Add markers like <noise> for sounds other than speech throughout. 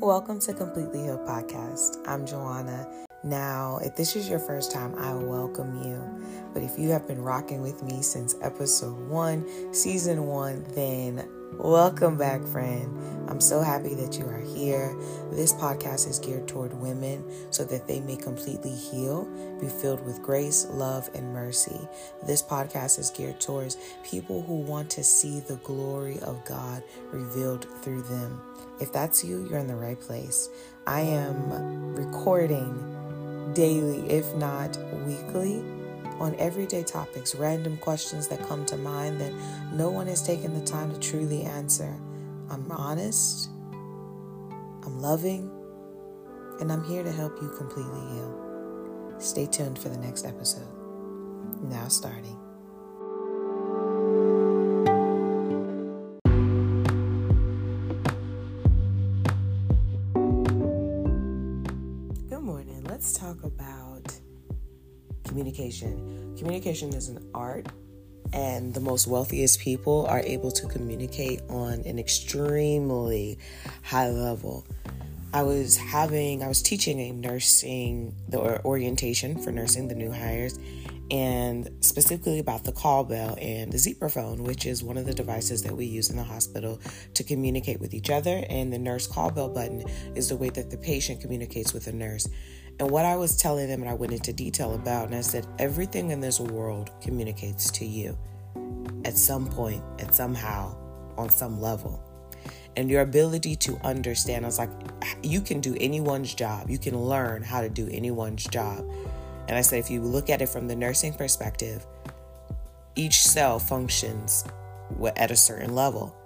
Welcome to Completely Healed Podcast. I'm Joanna. Now, if this is your first time, I welcome you. But if you have been rocking with me since episode one, season one, then welcome back, friend. I'm so happy that you are here. This podcast is geared toward women so that they may completely heal, be filled with grace, love, and mercy. This podcast is geared towards people who want to see the glory of God revealed through them. If that's you, you're in the right place. I am recording daily, if not weekly, on everyday topics, random questions that come to mind that no one has taken the time to truly answer. I'm honest, I'm loving, and I'm here to help you completely heal. Stay tuned for the next episode. Now, starting. Communication. Communication is an art, and the most wealthiest people are able to communicate on an extremely high level. I was having, I was teaching a nursing, the orientation for nursing, the new hires, and specifically about the call bell and the Zebra phone, which is one of the devices that we use in the hospital to communicate with each other. And the nurse call bell button is the way that the patient communicates with the nurse. And what I was telling them, and I went into detail about, and I said, everything in this world communicates to you at some point, at somehow, on some level. And your ability to understand, I was like, you can do anyone's job. You can learn how to do anyone's job. And I said, if you look at it from the nursing perspective, each cell functions at a certain level.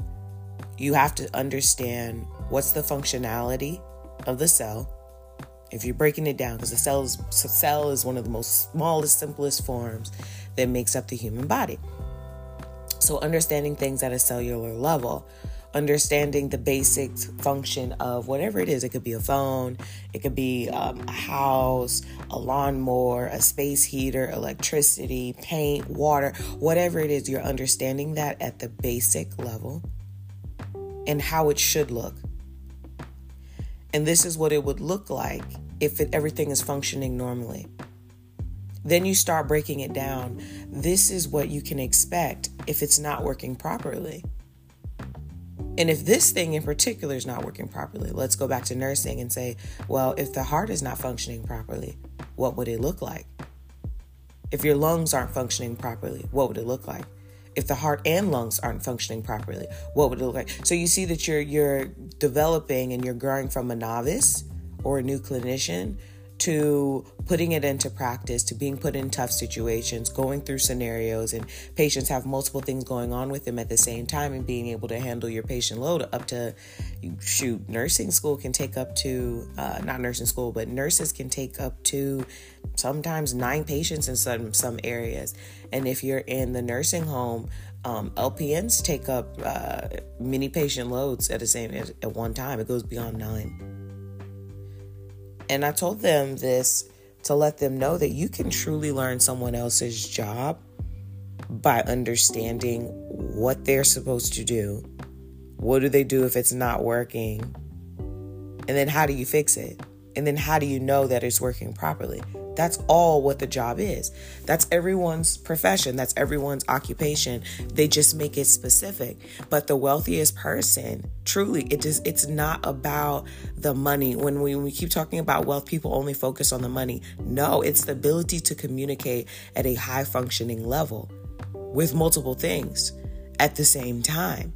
You have to understand what's the functionality of the cell if you're breaking it down, because the cell is, cell is one of the most smallest, simplest forms that makes up the human body. So, understanding things at a cellular level, understanding the basic function of whatever it is. It could be a phone, it could be um, a house, a lawnmower, a space heater, electricity, paint, water, whatever it is. You're understanding that at the basic level and how it should look. And this is what it would look like if it, everything is functioning normally. Then you start breaking it down. This is what you can expect if it's not working properly. And if this thing in particular is not working properly, let's go back to nursing and say, well, if the heart is not functioning properly, what would it look like? If your lungs aren't functioning properly, what would it look like? If the heart and lungs aren't functioning properly, what would it look like? So you see that you're you're developing and you're growing from a novice or a new clinician to putting it into practice, to being put in tough situations, going through scenarios, and patients have multiple things going on with them at the same time, and being able to handle your patient load up to shoot. Nursing school can take up to, uh, not nursing school, but nurses can take up to sometimes nine patients in some, some areas. And if you're in the nursing home, um, LPNs take up uh, many patient loads at the same at one time. It goes beyond nine. And I told them this to let them know that you can truly learn someone else's job by understanding what they're supposed to do. What do they do if it's not working? And then how do you fix it? And then how do you know that it's working properly? That's all what the job is. That's everyone's profession. That's everyone's occupation. They just make it specific. But the wealthiest person, truly, it it's not about the money. When we, when we keep talking about wealth, people only focus on the money. No, it's the ability to communicate at a high functioning level with multiple things at the same time.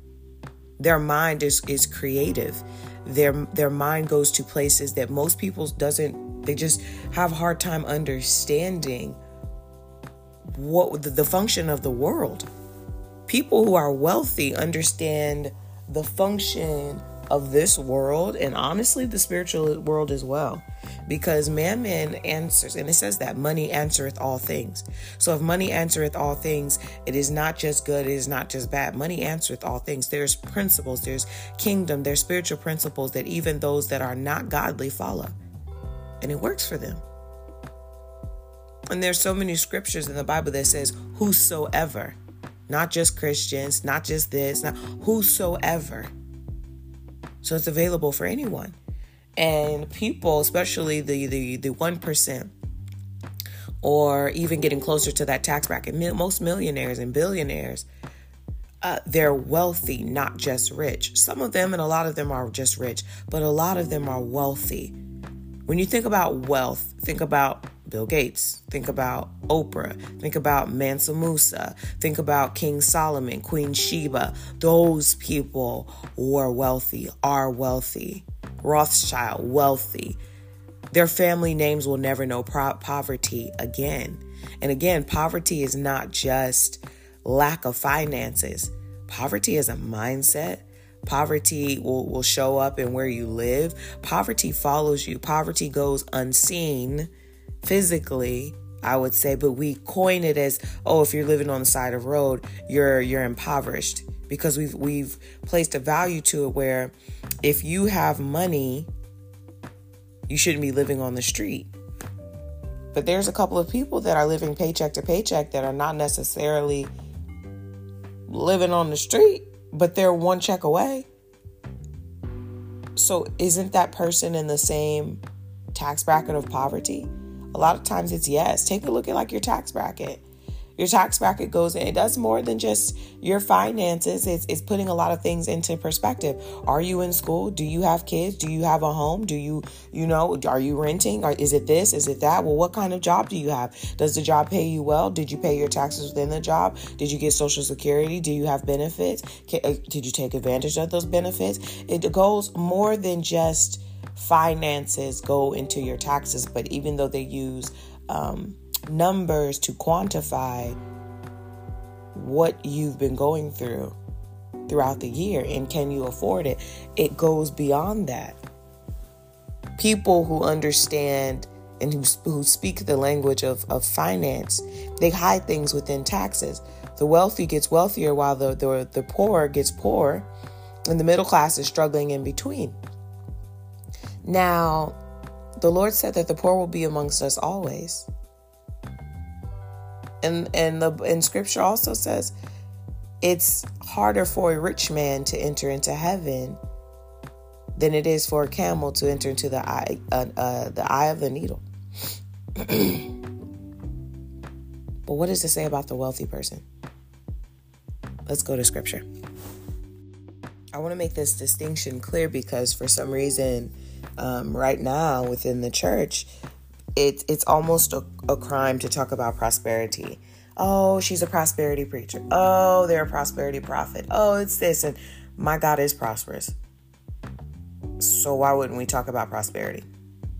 Their mind is is creative. Their their mind goes to places that most people doesn't they just have a hard time understanding what the, the function of the world. People who are wealthy understand the function of this world and honestly the spiritual world as well because man man answers and it says that money answereth all things so if money answereth all things it is not just good it is not just bad money answereth all things there's principles there's kingdom there's spiritual principles that even those that are not godly follow and it works for them. And there's so many scriptures in the Bible that says whosoever, not just Christians, not just this, not whosoever. So it's available for anyone. And people, especially the the the one percent, or even getting closer to that tax bracket, most millionaires and billionaires, uh, they're wealthy, not just rich. Some of them, and a lot of them are just rich, but a lot of them are wealthy. When you think about wealth, think about Bill Gates, think about Oprah, think about Mansa Musa, think about King Solomon, Queen Sheba. Those people were wealthy, are wealthy. Rothschild, wealthy. Their family names will never know pro- poverty again. And again, poverty is not just lack of finances, poverty is a mindset. Poverty will, will show up in where you live. Poverty follows you. Poverty goes unseen physically, I would say, but we coin it as, oh, if you're living on the side of road, you're you're impoverished because we've we've placed a value to it where if you have money, you shouldn't be living on the street. But there's a couple of people that are living paycheck to paycheck that are not necessarily living on the street, but they're one check away. So isn't that person in the same tax bracket of poverty? A lot of times it's yes. Take a look at like your tax bracket. Your tax bracket goes in. It does more than just your finances. It's, it's putting a lot of things into perspective. Are you in school? Do you have kids? Do you have a home? Do you, you know, are you renting? Or is it this? Is it that? Well, what kind of job do you have? Does the job pay you well? Did you pay your taxes within the job? Did you get Social Security? Do you have benefits? Uh, did you take advantage of those benefits? It goes more than just finances go into your taxes, but even though they use um, numbers to quantify what you've been going through throughout the year and can you afford it, it goes beyond that. People who understand and who, who speak the language of, of finance, they hide things within taxes. The wealthy gets wealthier while the, the, the poor gets poor, and the middle class is struggling in between. Now, the Lord said that the poor will be amongst us always. And and the and scripture also says it's harder for a rich man to enter into heaven than it is for a camel to enter into the eye uh, uh, the eye of the needle. <clears throat> but what does it say about the wealthy person? Let's go to scripture. I want to make this distinction clear because for some reason um, right now within the church, it, it's almost a, a crime to talk about prosperity. Oh, she's a prosperity preacher. Oh, they're a prosperity prophet. Oh, it's this. And my God is prosperous. So why wouldn't we talk about prosperity?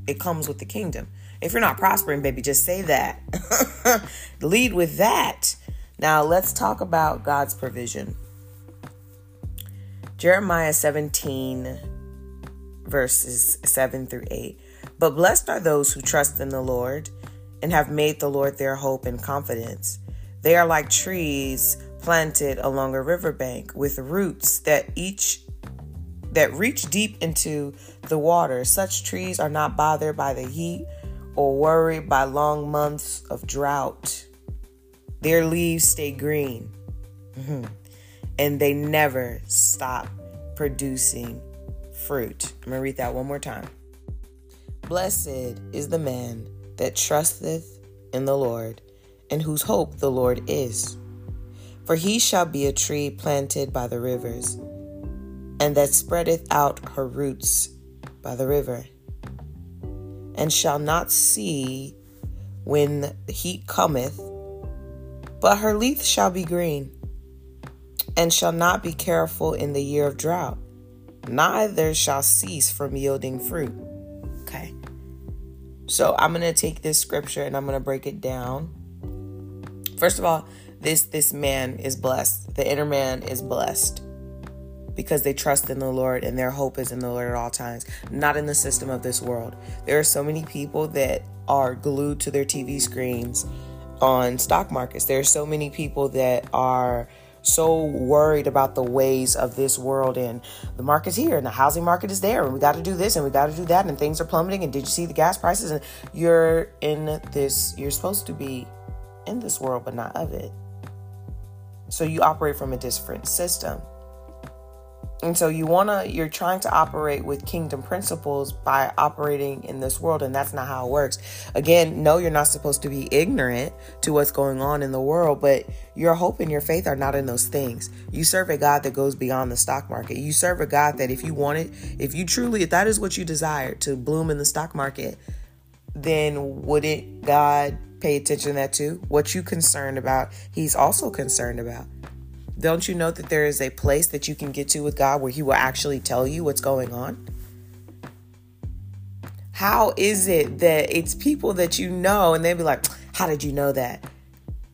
It comes with the kingdom. If you're not prospering, baby, just say that. <laughs> Lead with that. Now, let's talk about God's provision. Jeremiah 17 verses 7 through 8. But blessed are those who trust in the Lord and have made the Lord their hope and confidence. They are like trees planted along a riverbank with roots that each that reach deep into the water. Such trees are not bothered by the heat or worried by long months of drought. Their leaves stay green <laughs> and they never stop producing fruit. I'm going to read that one more time. Blessed is the man that trusteth in the Lord, and whose hope the Lord is. For he shall be a tree planted by the rivers, and that spreadeth out her roots by the river, and shall not see when heat cometh, but her leaf shall be green, and shall not be careful in the year of drought neither shall cease from yielding fruit. Okay. So I'm going to take this scripture and I'm going to break it down. First of all, this this man is blessed. The inner man is blessed because they trust in the Lord and their hope is in the Lord at all times, not in the system of this world. There are so many people that are glued to their TV screens on stock markets. There are so many people that are so worried about the ways of this world and the market's here and the housing market is there and we got to do this and we got to do that and things are plummeting and did you see the gas prices? And you're in this you're supposed to be in this world but not of it. So you operate from a different system And so you want to, you're trying to operate with kingdom principles by operating in this world, and that's not how it works. Again, no, you're not supposed to be ignorant to what's going on in the world, but your hope and your faith are not in those things. You serve a God that goes beyond the stock market. You serve a God that if you want it, if you truly, if that is what you desire to bloom in the stock market, then wouldn't God pay attention to that too? What you concerned about, He's also concerned about. Don't you know that there is a place that you can get to with God where He will actually tell you what's going on? How is it that it's people that you know and they'd be like, How did you know that?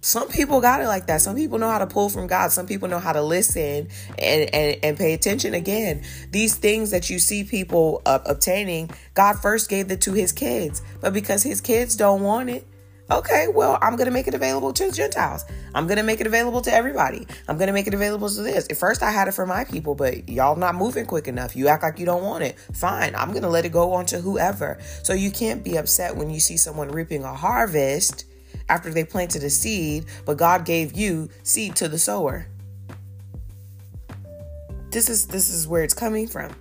Some people got it like that. Some people know how to pull from God. Some people know how to listen and, and, and pay attention. Again, these things that you see people uh, obtaining, God first gave it to his kids. But because his kids don't want it, Okay, well, I'm going to make it available to Gentiles. I'm going to make it available to everybody. I'm going to make it available to this. At first, I had it for my people, but y'all not moving quick enough. You act like you don't want it. Fine, I'm going to let it go on to whoever. So you can't be upset when you see someone reaping a harvest after they planted a seed, but God gave you seed to the sower. This is this is where it's coming from.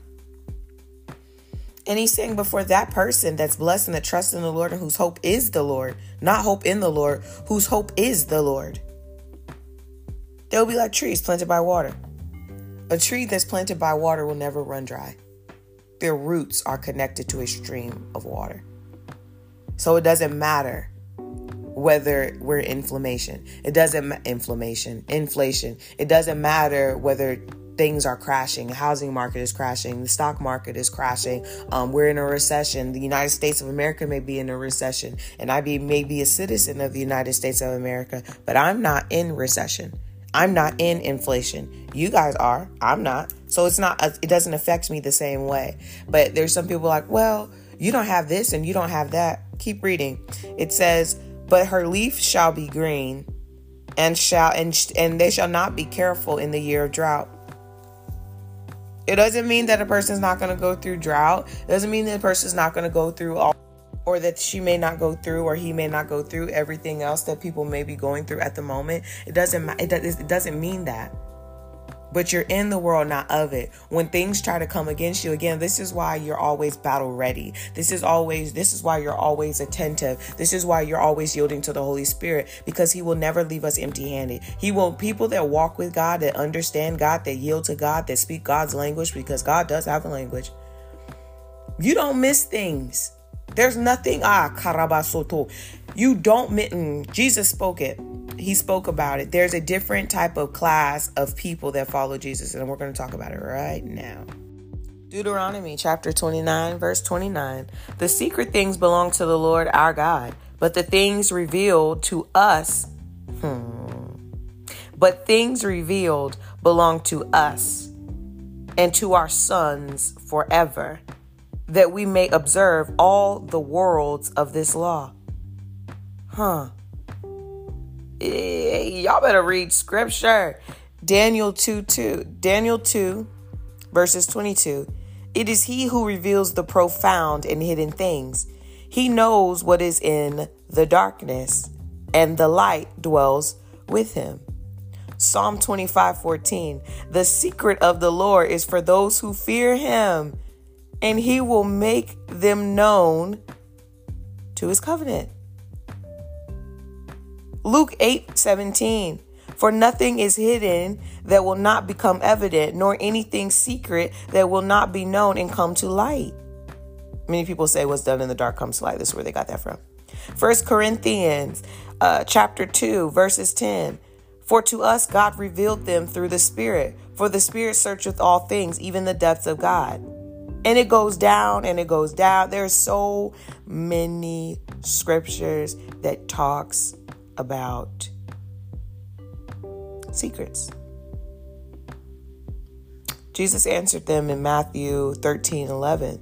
And he's saying before that person that's blessed and that trusts in the Lord and whose hope is the Lord, not hope in the Lord, whose hope is the Lord. They'll be like trees planted by water. A tree that's planted by water will never run dry. Their roots are connected to a stream of water. So it doesn't matter whether we're inflammation. It doesn't ma- inflammation, inflation. It doesn't matter whether things are crashing. The housing market is crashing. The stock market is crashing. Um, we're in a recession. The United States of America may be in a recession, and I be may be a citizen of the United States of America, but I'm not in recession. I'm not in inflation. You guys are. I'm not. So it's not. It doesn't affect me the same way. But there's some people like, well, you don't have this and you don't have that. Keep reading. It says, but her leaf shall be green, and shall and and they shall not be careful in the year of drought it doesn't mean that a person's not going to go through drought. It doesn't mean that a person's not going to go through all, or that she may not go through, or he may not go through everything else that people may be going through at the moment. It doesn't. It, does, it doesn't mean that but you're in the world, not of it. When things try to come against you, again, this is why you're always battle ready. This is always, this is why you're always attentive. This is why you're always yielding to the Holy Spirit because He will never leave us empty handed. He will, people that walk with God, that understand God, that yield to God, that speak God's language because God does have a language. You don't miss things. There's nothing, ah, karabasoto. You don't miss, Jesus spoke it he spoke about it. There's a different type of class of people that follow Jesus, and we're going to talk about it right now. Deuteronomy chapter 29, verse 29. The secret things belong to the Lord our God, but the things revealed to us, hmm, but things revealed belong to us and to our sons forever, that we may observe all the worlds of this law. Huh eh, y'all better read scripture. Daniel 2 2. Daniel 2, verses 22. It is he who reveals the profound and hidden things. He knows what is in the darkness, and the light dwells with him. Psalm 25 14. The secret of the Lord is for those who fear him, and he will make them known to his covenant. Luke 8 17. For nothing is hidden that will not become evident, nor anything secret that will not be known and come to light. Many people say what's done in the dark comes to light. This is where they got that from. First Corinthians uh, chapter 2, verses 10. For to us God revealed them through the Spirit, for the Spirit searcheth all things, even the depths of God. And it goes down and it goes down. There's so many scriptures that talks about secrets. Jesus answered them in Matthew 13 11.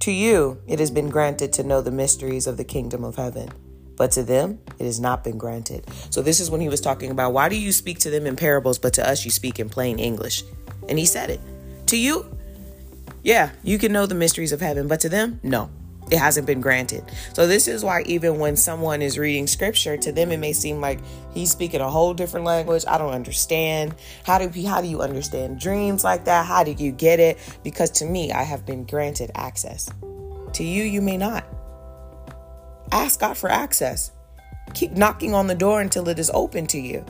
To you it has been granted to know the mysteries of the kingdom of heaven, but to them it has not been granted. So, this is when he was talking about why do you speak to them in parables, but to us you speak in plain English? And he said it. To you, yeah, you can know the mysteries of heaven, but to them, no. it hasn't been granted. So this is why even when someone is reading scripture, to them it may seem like he's speaking a whole different language. I don't understand. How do how do you understand dreams like that? How do you get it? Because to me, I have been granted access. To you, you may not. Ask God for access. Keep knocking on the door until it is open to you.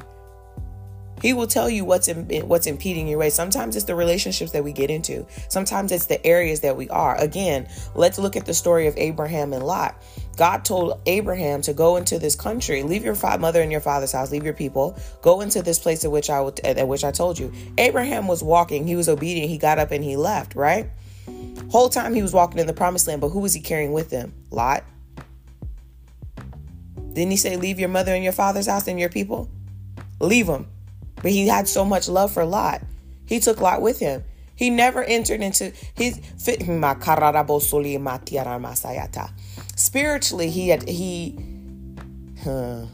He will tell you what's in, what's impeding your way. Sometimes it's the relationships that we get into. Sometimes it's the areas that we are. Again, let's look at the story of Abraham and Lot. God told Abraham to go into this country, leave your mother and your father's house, leave your people, go into this place at which I would, at which I told you. Abraham was walking, he was obedient, he got up and he left, right? Whole time he was walking in the promised land, but who was he carrying with him? Lot. Didn't he say, Leave your mother and your father's house and your people? Leave them. But he had so much love for Lot. He took Lot with him. He never entered into his spiritually he had he <laughs>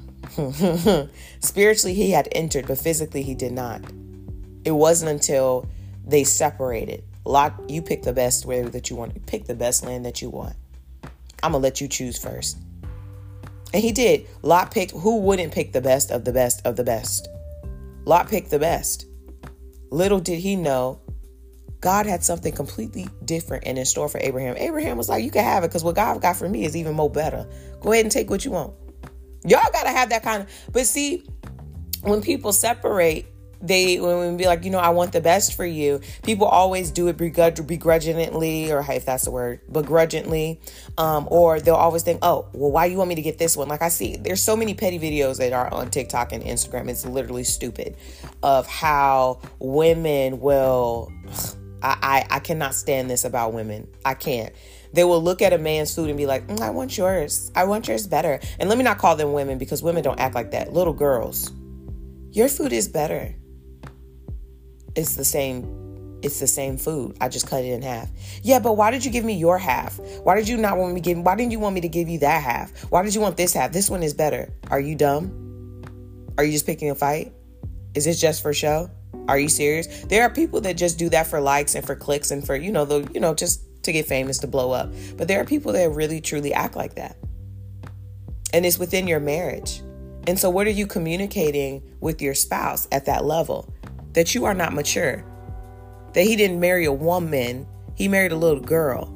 spiritually he had entered but physically he did not. It wasn't until they separated. Lot you pick the best way that you want pick the best land that you want. I'm gonna let you choose first. And he did. Lot picked who wouldn't pick the best of the best of the best Lot picked the best. Little did he know, God had something completely different and in store for Abraham. Abraham was like, You can have it because what God got for me is even more better. Go ahead and take what you want. Y'all got to have that kind of. But see, when people separate, they we be like, you know, I want the best for you. People always do it begrudgingly, or if that's the word, begrudgingly, um, or they'll always think, oh, well, why you want me to get this one? Like I see, there's so many petty videos that are on TikTok and Instagram. It's literally stupid, of how women will. I, I, I cannot stand this about women. I can't. They will look at a man's food and be like, mm, I want yours. I want yours better. And let me not call them women because women don't act like that. Little girls, your food is better it's the same it's the same food. I just cut it in half. Yeah, but why did you give me your half? Why did you not want me to give why didn't you want me to give you that half? Why did you want this half? This one is better. Are you dumb? Are you just picking a fight? Is this just for show? Are you serious? There are people that just do that for likes and for clicks and for, you know, the you know, just to get famous to blow up. But there are people that really truly act like that. And it's within your marriage. And so what are you communicating with your spouse at that level? That you are not mature. That he didn't marry a woman, he married a little girl.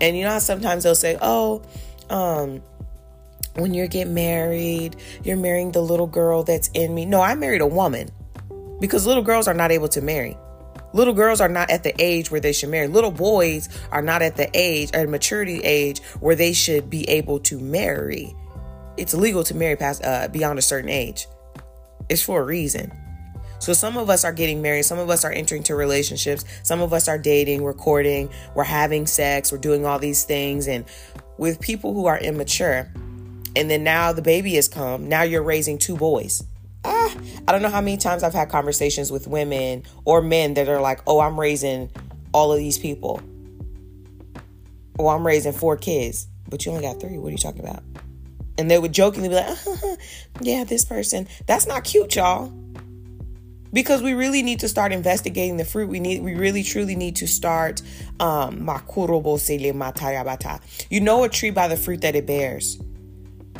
And you know sometimes they'll say, oh, um, when you get married, you're marrying the little girl that's in me. No, I married a woman because little girls are not able to marry. Little girls are not at the age where they should marry. Little boys are not at the age or maturity age where they should be able to marry. It's illegal to marry past uh, beyond a certain age. It's for a reason. So some of us are getting married, some of us are entering into relationships, some of us are dating, we're courting, we're having sex, we're doing all these things and with people who are immature. And then now the baby has come. Now you're raising two boys. Ah, I don't know how many times I've had conversations with women or men that are like, "Oh, I'm raising all of these people." Oh, I'm raising four kids, but you only got three. What are you talking about? And they would jokingly be like, <laughs> uh, "Yeah, this person." That's not cute, y'all because we really need to start investigating the fruit. We need, we really truly need to start. Um, you know a tree by the fruit that it bears.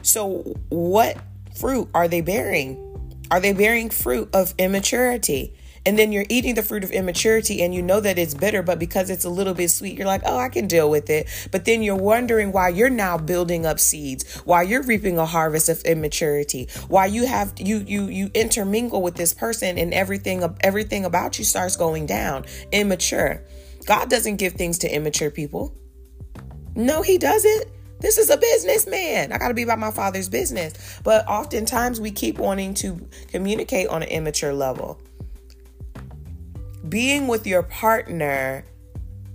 So, what fruit are they bearing? Are they bearing fruit of immaturity? And then you're eating the fruit of immaturity and you know that it's bitter, but because it's a little bit sweet, you're like, oh, I can deal with it. But then you're wondering why you're now building up seeds, why you're reaping a harvest of immaturity, why you have you you you intermingle with this person and everything everything about you starts going down. Immature. God doesn't give things to immature people. No, he doesn't. This is a businessman. I got to be about my father's business. But oftentimes we keep wanting to communicate on an immature level being with your partner,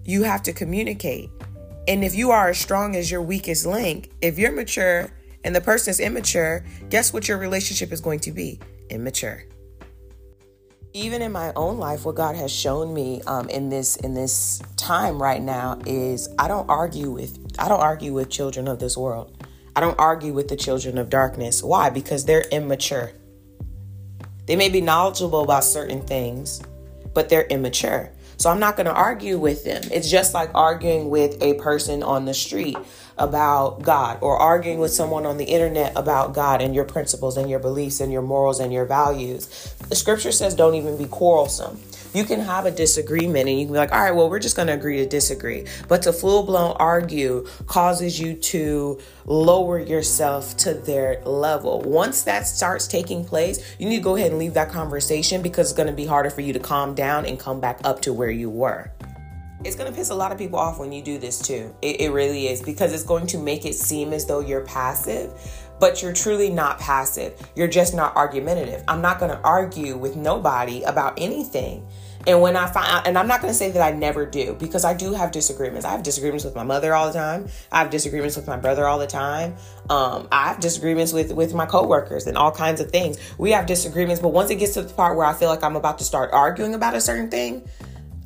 you have to communicate. And if you are as strong as your weakest link, if you're mature and the person is immature, guess what your relationship is going to be? Immature. Even in my own life, what God has shown me um, in this in this time right now is I don't argue with I don't argue with children of this world. I don't argue with the children of darkness. Why? Because they're immature. They may be knowledgeable about certain things, but they're immature. So I'm not going to argue with them. It's just like arguing with a person on the street. about God or arguing with someone on the internet about God and your principles and your beliefs and your morals and your values. The scripture says don't even be quarrelsome. You can have a disagreement and you can be like, all right, well, we're just going to agree to disagree. But to full blown argue causes you to lower yourself to their level. Once that starts taking place, you need to go ahead and leave that conversation because it's going to be harder for you to calm down and come back up to where you were it's going to piss a lot of people off when you do this too. It, it, really is because it's going to make it seem as though you're passive, but you're truly not passive. You're just not argumentative. I'm not going to argue with nobody about anything. And when I find, and I'm not going to say that I never do because I do have disagreements. I have disagreements with my mother all the time. I have disagreements with my brother all the time. Um, I have disagreements with with my coworkers and all kinds of things. We have disagreements, but once it gets to the part where I feel like I'm about to start arguing about a certain thing,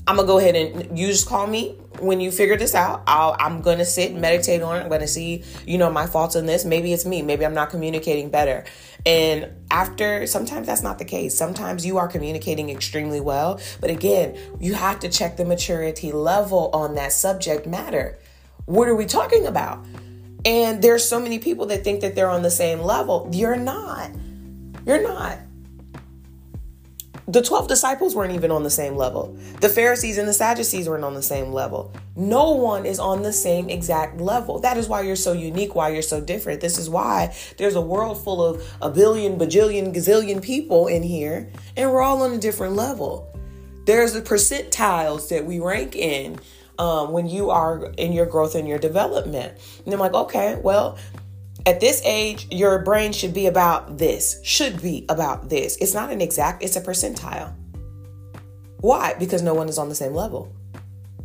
I'm gonna go ahead and you just call me when you figure this out. I'll, I'm gonna sit and meditate on it. I'm gonna see, you know, my faults in this. Maybe it's me. Maybe I'm not communicating better. And after, sometimes that's not the case. Sometimes you are communicating extremely well. But again, you have to check the maturity level on that subject matter. What are we talking about? And there's so many people that think that they're on the same level. You're not. You're not the 12 disciples weren't even on the same level. The Pharisees and the Sadducees weren't on the same level. No one is on the same exact level. That is why you're so unique, why you're so different. This is why there's a world full of a billion, bajillion, gazillion people in here, and we're all on a different level. There's the percentiles that we rank in um, when you are in your growth and your development. And I'm like, okay, well, at this age, your brain should be about this, should be about this. It's not an exact, it's a percentile. Why? Because no one is on the same level.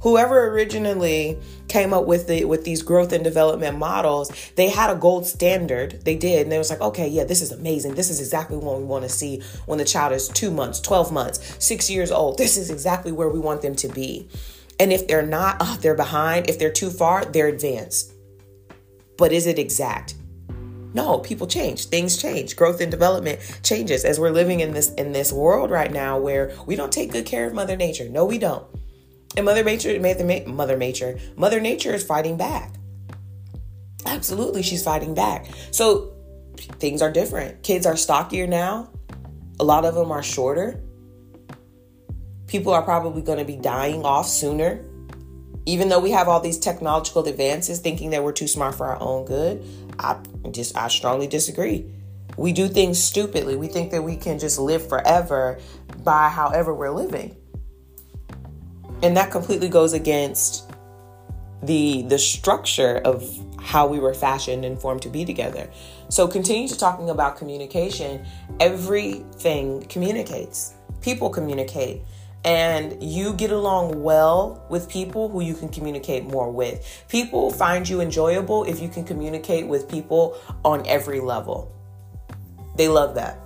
Whoever originally came up with the with these growth and development models, they had a gold standard. They did, and they was like, okay, yeah, this is amazing. This is exactly what we want to see when the child is two months, twelve months, six years old. This is exactly where we want them to be. And if they're not, oh, they're behind. If they're too far, they're advanced. But is it exact? No, people change. Things change. Growth and development changes as we're living in this in this world right now where we don't take good care of Mother Nature. No, we don't. And Mother Nature, Mother Nature, Mother Nature is fighting back. Absolutely, she's fighting back. So things are different. Kids are stockier now. A lot of them are shorter. People are probably going to be dying off sooner even though we have all these technological advances thinking that we're too smart for our own good i just i strongly disagree. We do things stupidly. We think that we can just live forever by however we're living. And that completely goes against the the structure of how we were fashioned and formed to be together. So continue to talking about communication. Everything communicates. People communicate and you get along well with people who you can communicate more with. People find you enjoyable if you can communicate with people on every level. They love that.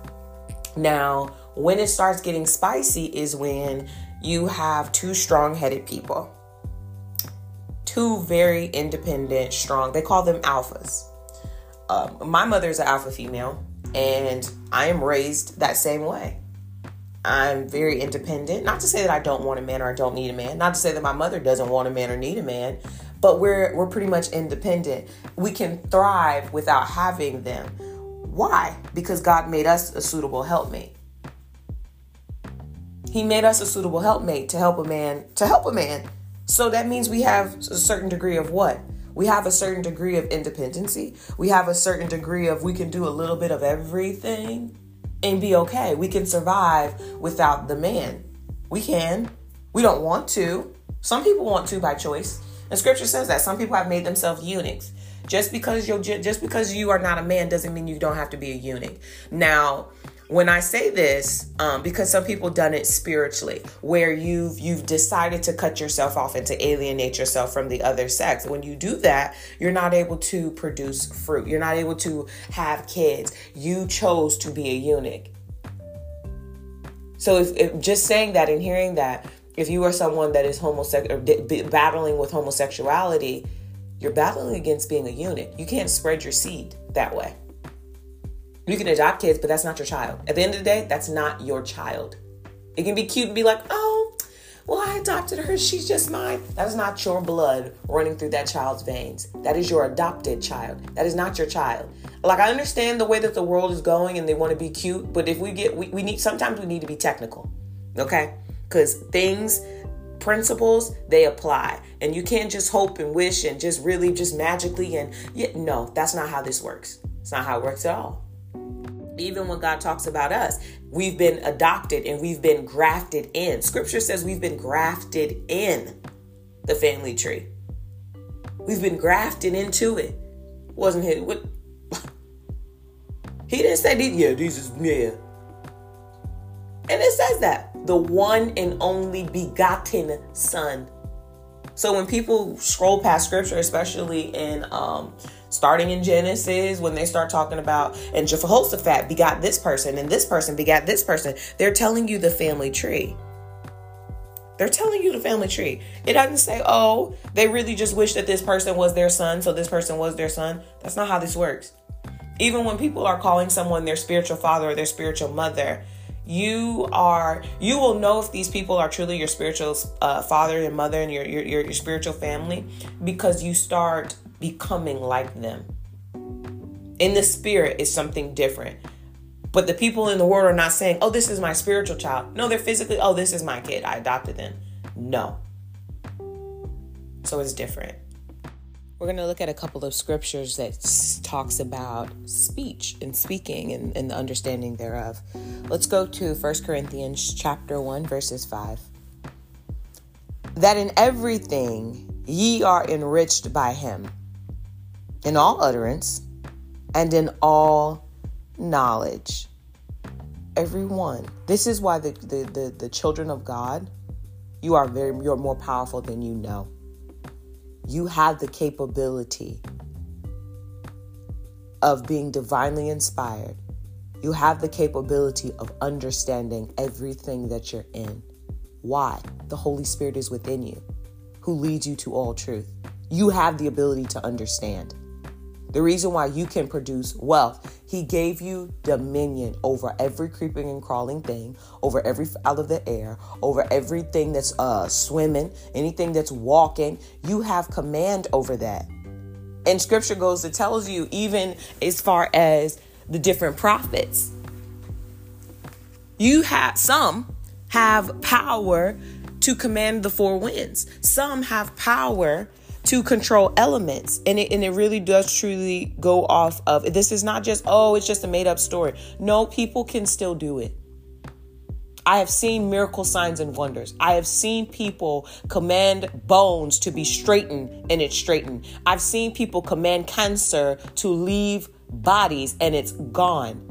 Now, when it starts getting spicy is when you have two strong headed people. Two very independent, strong, they call them alphas. Um, my mother is an alpha female, and I am raised that same way. I'm very independent. Not to say that I don't want a man or I don't need a man. Not to say that my mother doesn't want a man or need a man, but we're we're pretty much independent. We can thrive without having them. Why? Because God made us a suitable helpmate. He made us a suitable helpmate to help a man to help a man. So that means we have a certain degree of what? We have a certain degree of independency. We have a certain degree of we can do a little bit of everything and be okay. We can survive without the man. We can. We don't want to. Some people want to by choice. And scripture says that some people have made themselves eunuchs. Just because you're just because you are not a man doesn't mean you don't have to be a eunuch. Now, when I say this, um, because some people done it spiritually, where you've you've decided to cut yourself off and to alienate yourself from the other sex. When you do that, you're not able to produce fruit. You're not able to have kids. You chose to be a eunuch. So if, if just saying that and hearing that, if you are someone that is homosexual, battling with homosexuality, you're battling against being a eunuch. You can't spread your seed that way. You can adopt kids, but that's not your child. At the end of the day, that's not your child. It can be cute and be like, oh, well, I adopted her. She's just mine. That is not your blood running through that child's veins. That is your adopted child. That is not your child. Like, I understand the way that the world is going and they want to be cute, but if we get, we, we need, sometimes we need to be technical, okay? Because things, principles, they apply. And you can't just hope and wish and just really just magically and, yeah, no, that's not how this works. It's not how it works at all even when God talks about us, we've been adopted and we've been grafted in. Scripture says we've been grafted in the family tree. We've been grafted into it. Wasn't he? What? <laughs> he didn't say these. Yeah, these is yeah. And it says that the one and only begotten Son. So when people scroll past Scripture, especially in um, starting in Genesis, when they start talking about, and Jehoshaphat begot this person, and this person begot this person, they're telling you the family tree. They're telling you the family tree. It doesn't say, oh, they really just wish that this person was their son, so this person was their son. That's not how this works. Even when people are calling someone their spiritual father or their spiritual mother, you are you will know if these people are truly your spiritual uh, father and mother and your, your your spiritual family because you start becoming like them. In the spirit is something different. But the people in the world are not saying, oh, this is my spiritual child. No, they're physically, oh, this is my kid. I adopted them. No. So it's different. We're going to look at a couple of scriptures that talks about speech and speaking and, and the understanding thereof. Let's go to 1 Corinthians chapter 1 verses 5. That in everything ye are enriched by him in all utterance and in all knowledge. Everyone. This is why the, the, the, the, children of God, you are very you're more powerful than you know. You have the capability of being divinely inspired. You have the capability of understanding everything that you're in. Why? The Holy Spirit is within you, who leads you to all truth. You have the ability to understand the reason why you can produce wealth. He gave you dominion over every creeping and crawling thing, over every out of the air, over everything that's uh, swimming, anything that's walking. You have command over that. And scripture goes to tells you, even as far as the different prophets, you have some have power to command the four winds, some have power to control elements. And it, and it really does truly go off of this is not just, oh, it's just a made up story. No, people can still do it. I have seen miracle signs and wonders. I have seen people command bones to be straightened and it's straightened. I've seen people command cancer to leave bodies and it's gone.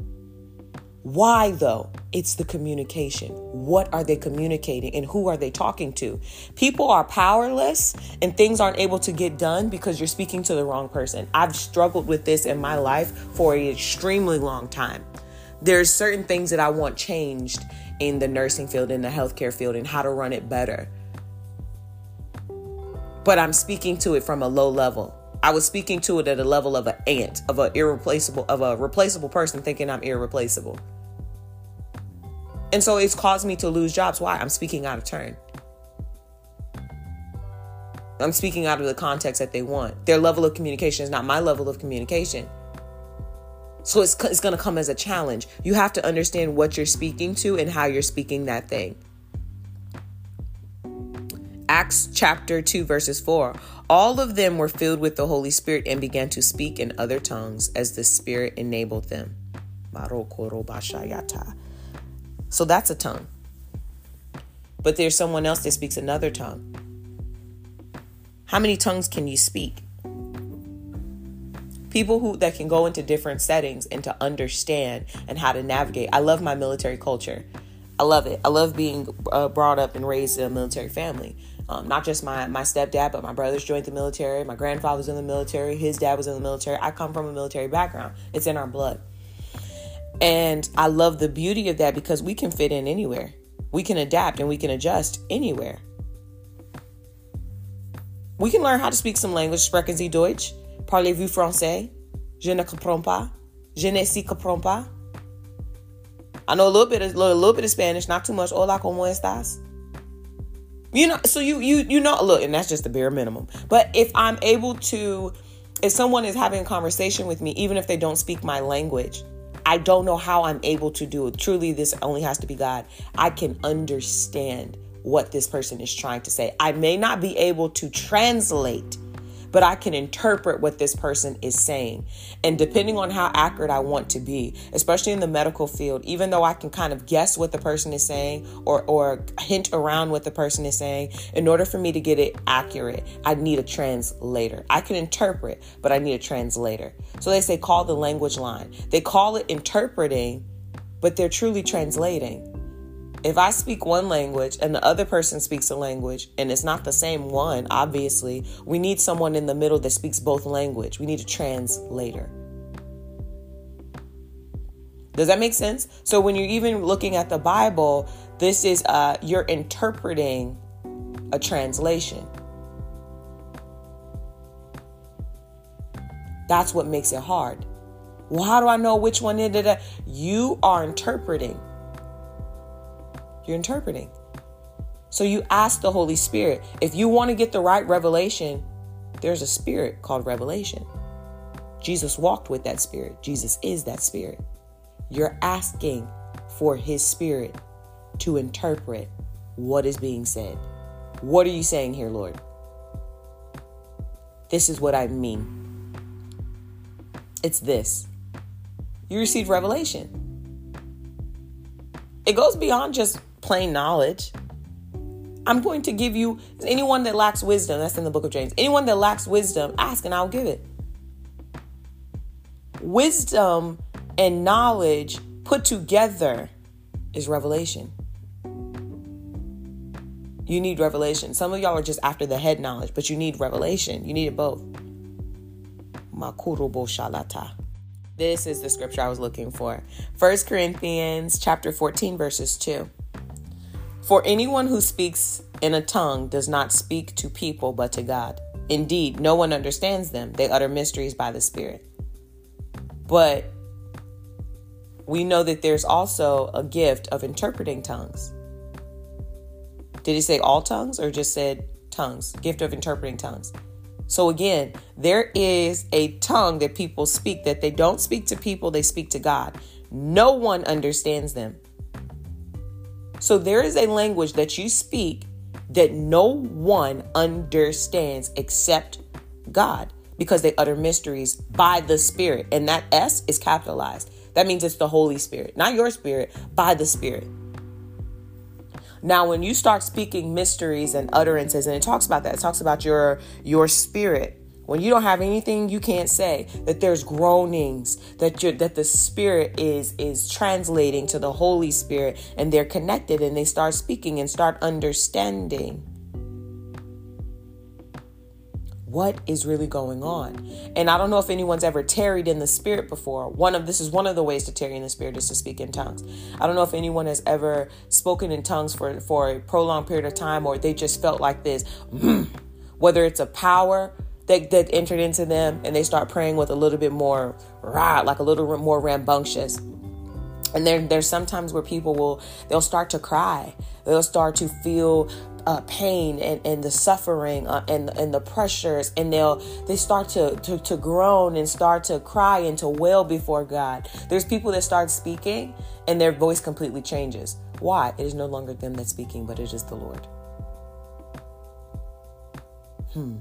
Why though? It's the communication. What are they communicating and who are they talking to? People are powerless and things aren't able to get done because you're speaking to the wrong person. I've struggled with this in my life for an extremely long time. There's certain things that I want changed in the nursing field, in the healthcare field, and how to run it better. But I'm speaking to it from a low level. I was speaking to it at a level of an ant, of an irreplaceable, of a replaceable person thinking I'm irreplaceable. And so it's caused me to lose jobs. Why? I'm speaking out of turn. I'm speaking out of the context that they want. Their level of communication is not my level of communication. So it's, it's going to come as a challenge. You have to understand what you're speaking to and how you're speaking that thing. Acts chapter 2, verses 4. All of them were filled with the Holy Spirit and began to speak in other tongues as the Spirit enabled them. So that's a tongue. But there's someone else that speaks another tongue. How many tongues can you speak? People who that can go into different settings and to understand and how to navigate. I love my military culture. I love it. I love being uh, brought up and raised in a military family. Um, not just my my stepdad, but my brothers joined the military. My grandfather's in the military. His dad was in the military. I come from a military background. It's in our blood. And I love the beauty of that because we can fit in anywhere. We can adapt and we can adjust anywhere. We can learn how to speak some language. Sprechen Sie Deutsch? Parlez-vous français? Je ne comprends pas. Je ne sais comprends pas. I know a little bit of a little bit of Spanish, not too much. Hola, cómo estás? You know, so you you you know, look, and that's just the bare minimum. But if I'm able to if someone is having a conversation with me even if they don't speak my language, I don't know how I'm able to do it. Truly this only has to be God. I can understand what this person is trying to say. I may not be able to translate but I can interpret what this person is saying. And depending on how accurate I want to be, especially in the medical field, even though I can kind of guess what the person is saying or, or hint around what the person is saying, in order for me to get it accurate, I need a translator. I can interpret, but I need a translator. So they say call the language line. They call it interpreting, but they're truly translating if I speak one language and the other person speaks a language and it's not the same one, obviously, we need someone in the middle that speaks both language. We need a translator. Does that make sense? So when you're even looking at the Bible, this is uh you're interpreting a translation. That's what makes it hard. Well, how do I know which one? You are interpreting. You're interpreting. So you ask the Holy Spirit. If you want to get the right revelation, there's a spirit called revelation. Jesus walked with that spirit. Jesus is that spirit. You're asking for his spirit to interpret what is being said. What are you saying here, Lord? This is what I mean. It's this. You receive revelation. It goes beyond just plain knowledge. I'm going to give you anyone that lacks wisdom, that's in the book of James. Anyone that lacks wisdom, ask and I'll give it. Wisdom and knowledge put together is revelation. You need revelation. Some of y'all are just after the head knowledge, but you need revelation. You need it both. This is the scripture I was looking for. First Corinthians chapter 14 verses 2. For anyone who speaks in a tongue does not speak to people but to God. Indeed, no one understands them. They utter mysteries by the Spirit. But we know that there's also a gift of interpreting tongues. Did he say all tongues or just said tongues? Gift of interpreting tongues. So again, there is a tongue that people speak that they don't speak to people, they speak to God. No one understands them. So there is a language that you speak that no one understands except God because they utter mysteries by the Spirit. And that S is capitalized. That means it's the Holy Spirit, not your spirit, by the Spirit. Now, when you start speaking mysteries and utterances, and it talks about that, it talks about your your spirit when you don't have anything you can't say that there's groanings that you that the spirit is is translating to the holy spirit and they're connected and they start speaking and start understanding. What is really going on? And i don't know if anyone's ever tarried in the spirit before. One of this is one of the ways to tarry in the spirit is to speak in tongues. I don't know if anyone has ever spoken in tongues for for a prolonged period of time or they just felt like this <clears throat> whether it's a power that, that entered into them and they start praying with a little bit more rah, like a little more rambunctious. And there, there's sometimes where people will, they'll start to cry. They'll start to feel uh, pain and, and the suffering uh, and, and the pressures and they'll they start to, to to groan and start to cry and to wail before God. There's people that start speaking and their voice completely changes. Why? It is no longer them that's speaking, but it is the Lord. Hmm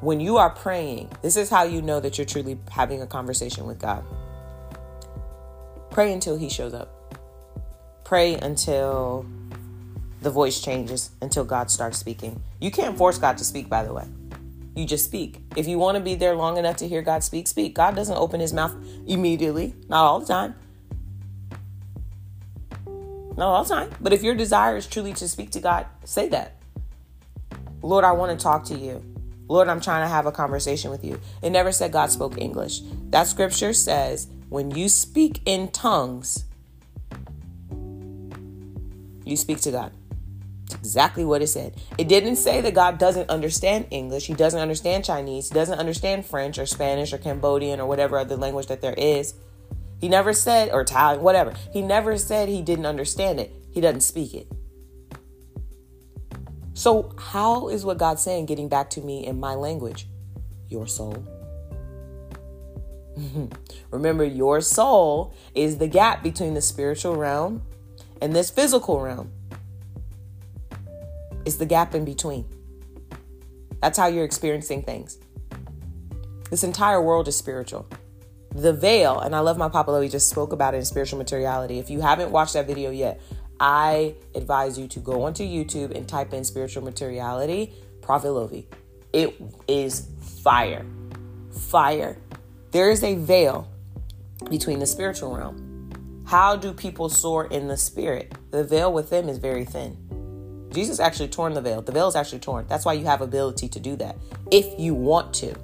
when you are praying, this is how you know that you're truly having a conversation with God. Pray until He shows up. Pray until the voice changes, until God starts speaking. You can't force God to speak, by the way. You just speak. If you want to be there long enough to hear God speak, speak. God doesn't open His mouth immediately, not all the time. Not all the time. But if your desire is truly to speak to God, say that. Lord, I want to talk to you. Lord, I'm trying to have a conversation with you. It never said God spoke English. That scripture says when you speak in tongues, you speak to God. It's exactly what it said. It didn't say that God doesn't understand English. He doesn't understand Chinese. He doesn't understand French or Spanish or Cambodian or whatever other language that there is. He never said, or Italian, whatever. He never said he didn't understand it. He doesn't speak it. So, how is what God's saying getting back to me in my language? Your soul. <laughs> Remember, your soul is the gap between the spiritual realm and this physical realm. It's the gap in between. That's how you're experiencing things. This entire world is spiritual. The veil, and I love my Papa Lovy just spoke about it in spiritual materiality. If you haven't watched that video yet, I advise you to go onto YouTube and type in spiritual materiality, Prophet Lovy. It is fire. Fire. There is a veil between the spiritual realm. How do people soar in the spirit? The veil with them is very thin. Jesus actually torn the veil. The veil is actually torn. That's why you have ability to do that if you want to.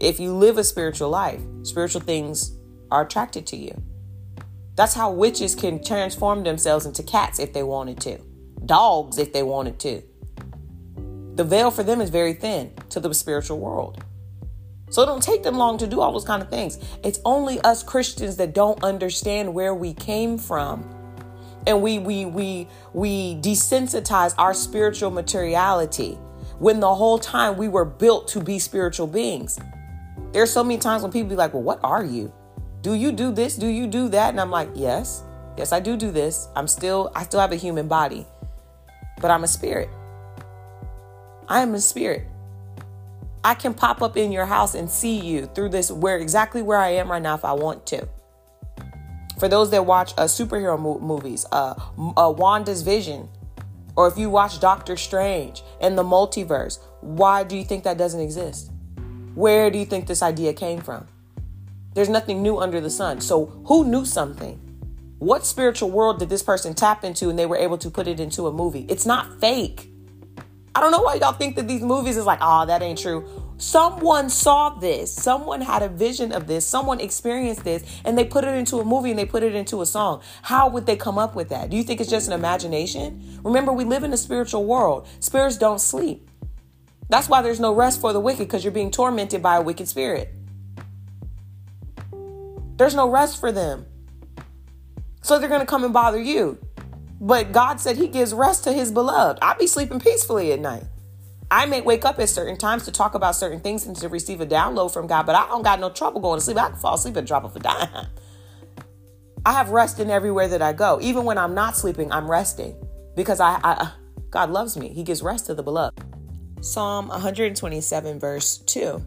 If you live a spiritual life, spiritual things are attracted to you. That's how witches can transform themselves into cats if they wanted to, dogs if they wanted to. The veil for them is very thin to the spiritual world. So it don't take them long to do all those kind of things. It's only us Christians that don't understand where we came from. And we we we we desensitize our spiritual materiality when the whole time we were built to be spiritual beings. There's so many times when people be like, "Well, what are you?" Do you do this? Do you do that? And I'm like, yes, yes, I do do this. I'm still, I still have a human body, but I'm a spirit. I am a spirit. I can pop up in your house and see you through this, where exactly where I am right now if I want to. For those that watch uh, superhero mo- movies, uh, uh, Wanda's Vision, or if you watch Doctor Strange and the multiverse, why do you think that doesn't exist? Where do you think this idea came from? There's nothing new under the sun. So, who knew something? What spiritual world did this person tap into and they were able to put it into a movie? It's not fake. I don't know why y'all think that these movies is like, oh, that ain't true. Someone saw this. Someone had a vision of this. Someone experienced this and they put it into a movie and they put it into a song. How would they come up with that? Do you think it's just an imagination? Remember, we live in a spiritual world. Spirits don't sleep. That's why there's no rest for the wicked because you're being tormented by a wicked spirit. There's no rest for them. So they're going to come and bother you. But God said He gives rest to His beloved. I be sleeping peacefully at night. I may wake up at certain times to talk about certain things and to receive a download from God, but I don't got no trouble going to sleep. I can fall asleep at drop of a dime. <laughs> I have rest in everywhere that I go. Even when I'm not sleeping, I'm resting because I, I uh, God loves me. He gives rest to the beloved. Psalm 127, verse 2.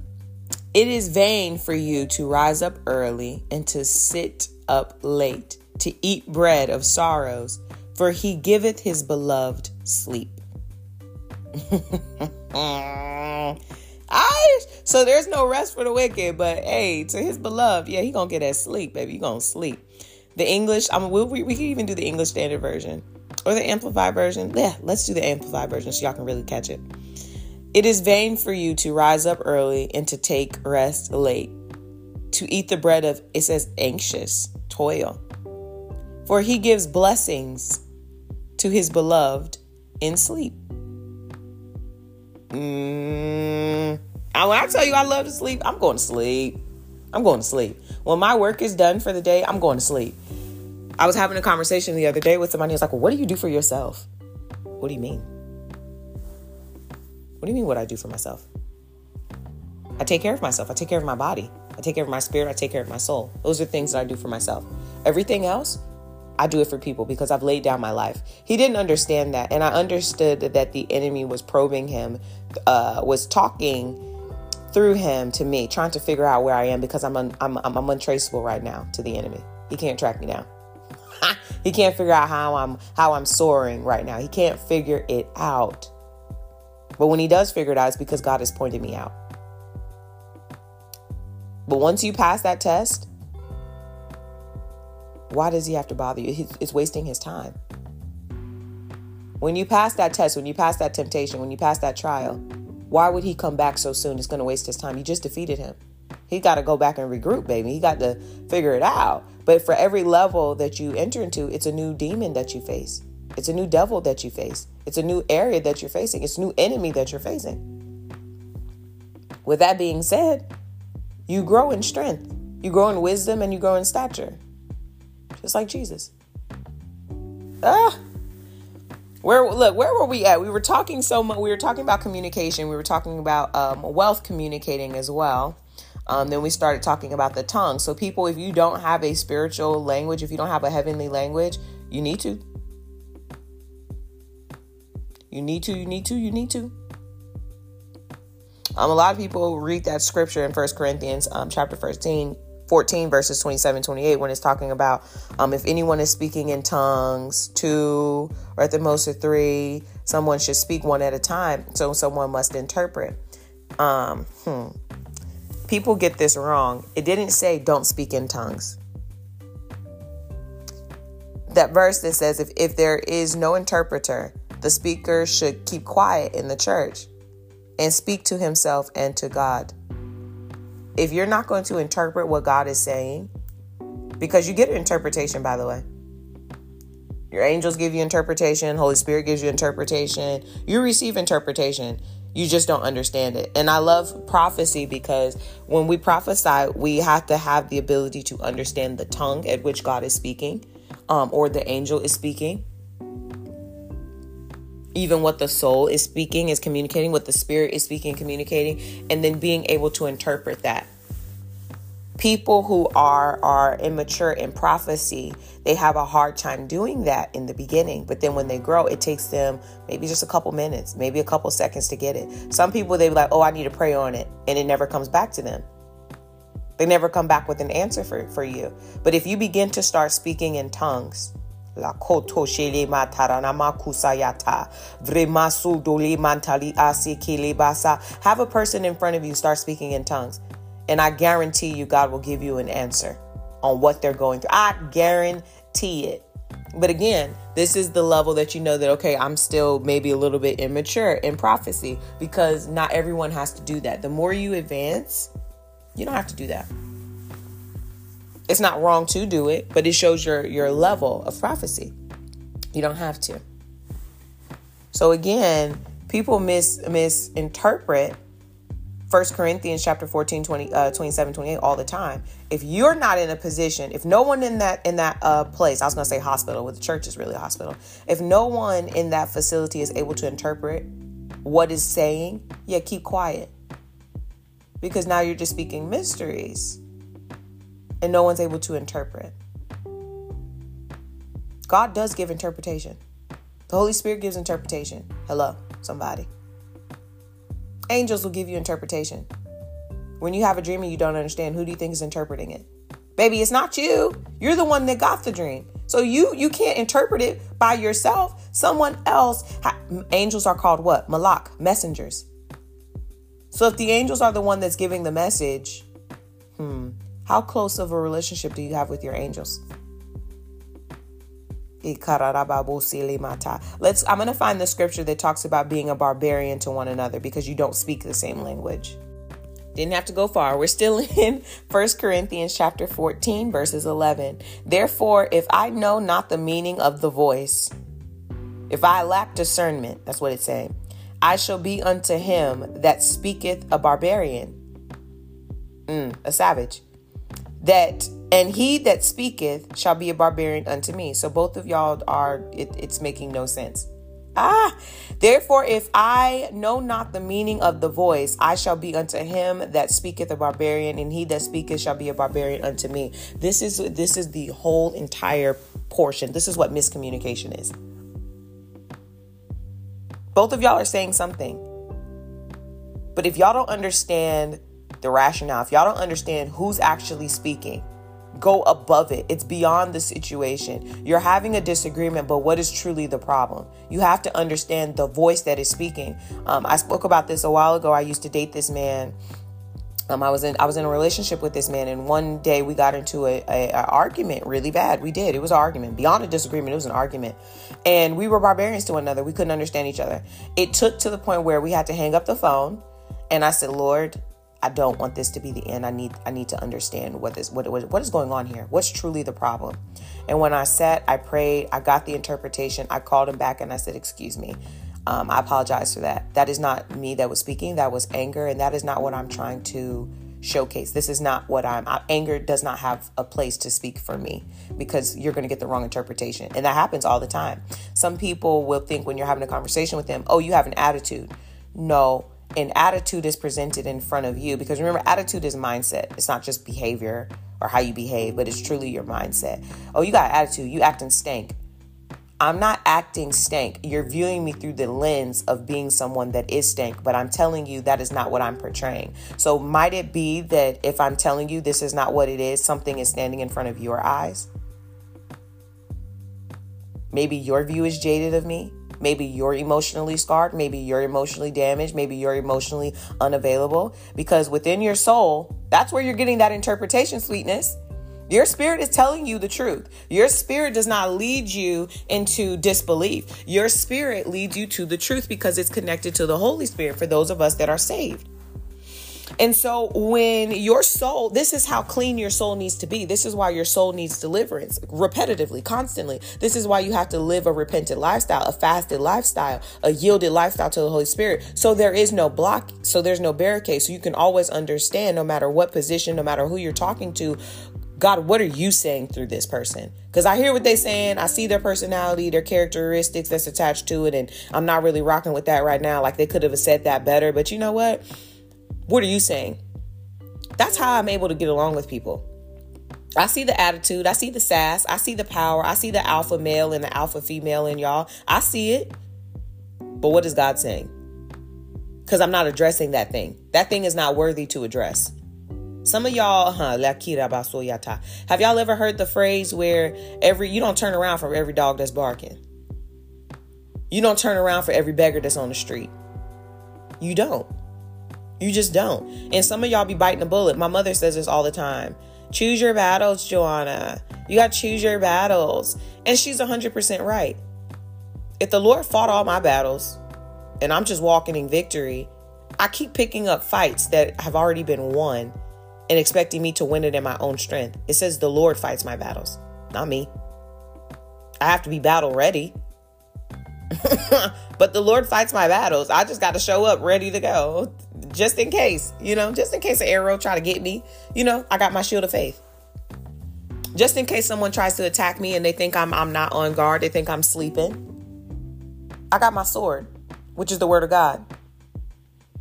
It is vain for you to rise up early and to sit up late to eat bread of sorrows, for he giveth his beloved sleep. <laughs> I so there's no rest for the wicked, but hey, to his beloved, yeah, he gonna get that sleep, baby. You gonna sleep. The English, I mean, we, we, we can even do the English Standard Version or the Amplified Version. Yeah, let's do the Amplified Version so y'all can really catch it. It is vain for you to rise up early and to take rest late, to eat the bread of, it says, anxious toil. For he gives blessings to his beloved in sleep. Mm, when I tell you I love to sleep, I'm going to sleep. I'm going to sleep. When my work is done for the day, I'm going to sleep. I was having a conversation the other day with somebody who's like, well, what do you do for yourself? What do you mean? What do you mean what I do for myself? I take care of myself. I take care of my body. I take care of my spirit. I take care of my soul. Those are things that I do for myself. Everything else, I do it for people because I've laid down my life. He didn't understand that. And I understood that the enemy was probing him, uh, was talking through him to me, trying to figure out where I am because I'm, un- I'm, I'm, I'm untraceable right now to the enemy. He can't track me down. <laughs> he can't figure out how I'm how I'm soaring right now. He can't figure it out. But when he does figure it out, it's because God has pointed me out. But once you pass that test, why does he have to bother you? It's wasting his time. When you pass that test, when you pass that temptation, when you pass that trial, why would he come back so soon? It's going to waste his time. You just defeated him. He got to go back and regroup, baby. He got to figure it out. But for every level that you enter into, it's a new demon that you face. It's a new devil that you face. It's a new area that you're facing. It's a new enemy that you're facing. With that being said, you grow in strength, you grow in wisdom, and you grow in stature. Just like Jesus. Ah! where look where were we at we were talking so much we were talking about communication we were talking about um, wealth communicating as well um, then we started talking about the tongue so people if you don't have a spiritual language if you don't have a heavenly language you need to you need to you need to you need to. Um, a lot of people read that scripture in First Corinthians um, chapter 13 14 verses 27 28 when it's talking about um, if anyone is speaking in tongues two or at the most of three someone should speak one at a time so someone must interpret. Um, hmm. people get this wrong. It didn't say don't speak in tongues. That verse that says if, if there is no interpreter the speaker should keep quiet in the church and speak to himself and to god if you're not going to interpret what God is saying, because you get an interpretation, by the way. Your angels give you interpretation, Holy Spirit gives you interpretation. You receive interpretation. You just don't understand it. And I love prophecy because when we prophesy, we have to have the ability to understand the tongue at which God is speaking um, or the angel is speaking even what the soul is speaking is communicating, what the spirit is speaking, communicating, and then being able to interpret that. People who are are immature in prophecy, they have a hard time doing that in the beginning, but then when they grow, it takes them maybe just a couple minutes, maybe a couple seconds to get it. Some people they be like, "Oh, I need to pray on it," and it never comes back to them. They never come back with an answer for, for you. But if you begin to start speaking in tongues, La koto shele mataranama kusayata. Vremasu dole mantali. Have a person in front of you start speaking in tongues. And I guarantee you, God will give you an answer on what they're going through. I guarantee it. But again, this is the level that you know that, okay, I'm still maybe a little bit immature in prophecy because not everyone has to do that. The more you advance, you don't have to do that. It's not wrong to do it, but it shows your your level of prophecy. You don't have to. So again, people mis misinterpret 1 Corinthians chapter 14, 20, uh, 27, 28 all the time. If you're not in a position, if no one in that in that uh, place, I was gonna say hospital, but the church is really a hospital. If no one in that facility is able to interpret what is saying, yeah, keep quiet. Because now you're just speaking mysteries and no one's able to interpret. God does give interpretation. The Holy Spirit gives interpretation. Hello, somebody. Angels will give you interpretation. When you have a dream and you don't understand, who do you think is interpreting it? Baby, it's not you. You're the one that got the dream. So you you can't interpret it by yourself. Someone else. Ha- angels are called what? Malak, messengers. So if the angels are the one that's giving the message, hmm, how close of a relationship do you have with your angels? Let's I'm going to find the scripture that talks about being a barbarian to one another because you don't speak the same language. Didn't have to go far. We're still <laughs> in 1 Corinthians chapter 14 verses 11. Therefore, if I know not the meaning of the voice, if I lack discernment, that's what it's saying. I shall be unto him that speaketh a barbarian, mm, a savage that and he that speaketh shall be a barbarian unto me. So both of y'all are it, it's making no sense. Ah, therefore, if I know not the meaning of the voice, I shall be unto him that speaketh a barbarian, and he that speaketh shall be a barbarian unto me. This is this is the whole entire portion. This is what miscommunication is. Both of y'all are saying something. But if y'all don't understand the rationale. If y'all don't understand who's actually speaking, go above it. It's beyond the situation. You're having a disagreement, but what is truly the problem? You have to understand the voice that is speaking. Um, I spoke about this a while ago. I used to date this man. Um, I was in I was in a relationship with this man, and one day we got into a, a, a argument really bad. We did. It was an argument beyond a disagreement. It was an argument, and we were barbarians to one another. We couldn't understand each other. It took to the point where we had to hang up the phone, and I said, "Lord, I don't want this to be the end. I need I need to understand what this what, what what is going on here. What's truly the problem? And when I sat, I prayed, I got the interpretation. I called him back and I said, "Excuse me. Um, I apologize for that. That is not me that was speaking. That was anger, and that is not what I'm trying to showcase. This is not what I'm. I, anger does not have a place to speak for me because you're going to get the wrong interpretation. And that happens all the time. Some people will think when you're having a conversation with them, oh, you have an attitude. No, an attitude is presented in front of you because remember, attitude is mindset. It's not just behavior or how you behave, but it's truly your mindset. Oh, you got attitude. You acting stank. I'm not acting stank. You're viewing me through the lens of being someone that is stank, but I'm telling you that is not what I'm portraying. So, might it be that if I'm telling you this is not what it is, something is standing in front of your eyes? Maybe your view is jaded of me. Maybe you're emotionally scarred. Maybe you're emotionally damaged. Maybe you're emotionally unavailable. Because within your soul, that's where you're getting that interpretation, sweetness. Your spirit is telling you the truth. Your spirit does not lead you into disbelief. Your spirit leads you to the truth because it's connected to the Holy Spirit for those of us that are saved. And so, when your soul, this is how clean your soul needs to be. This is why your soul needs deliverance repetitively, constantly. This is why you have to live a repentant lifestyle, a fasted lifestyle, a yielded lifestyle to the Holy Spirit. So, there is no block, so there's no barricade. So, you can always understand, no matter what position, no matter who you're talking to, God, what are you saying through this person? Because I hear what they're saying. I see their personality, their characteristics that's attached to it. And I'm not really rocking with that right now. Like they could have said that better. But you know what? What are you saying? That's how I'm able to get along with people. I see the attitude. I see the sass. I see the power. I see the alpha male and the alpha female in y'all. I see it. But what is God saying? Because I'm not addressing that thing. That thing is not worthy to address. Some of y'all, huh, have y'all ever heard the phrase where every you don't turn around for every dog that's barking? You don't turn around for every beggar that's on the street. You don't. You just don't. And some of y'all be biting a bullet. My mother says this all the time. Choose your battles, Joanna. You got to choose your battles. And she's 100% right. If the Lord fought all my battles and I'm just walking in victory, I keep picking up fights that have already been won and expecting me to win it in my own strength. It says the Lord fights my battles, not me. I have to be battle ready. <laughs> but the Lord fights my battles. I just got to show up ready to go <laughs> just in case, you know, just in case an arrow try to get me. You know, I got my shield of faith. Just in case someone tries to attack me and they think I'm I'm not on guard, they think I'm sleeping. I got my sword, which is the word of God.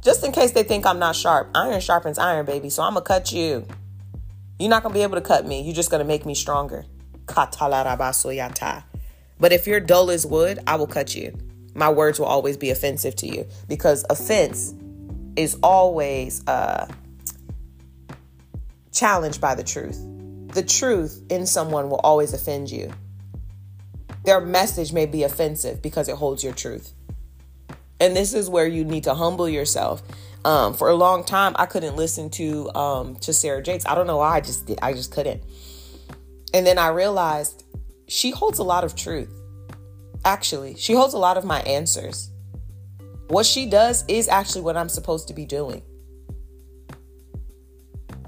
Just in case they think I'm not sharp. Iron sharpens iron, baby. So I'm to cut you. You're not to be able to cut me. You're just to make me stronger. But if you're dull as wood, I will cut you. My words will always be offensive to you because offense is always uh, challenged by the truth. The truth in someone will always offend you. Their message may be offensive because it holds your truth. And this is where you need to humble yourself. Um, for a long time, I couldn't listen to um, to Sarah Jakes. I don't know why. I just did. I just couldn't. And then I realized she holds a lot of truth. Actually, she holds a lot of my answers. What she does is actually what I'm supposed to be doing.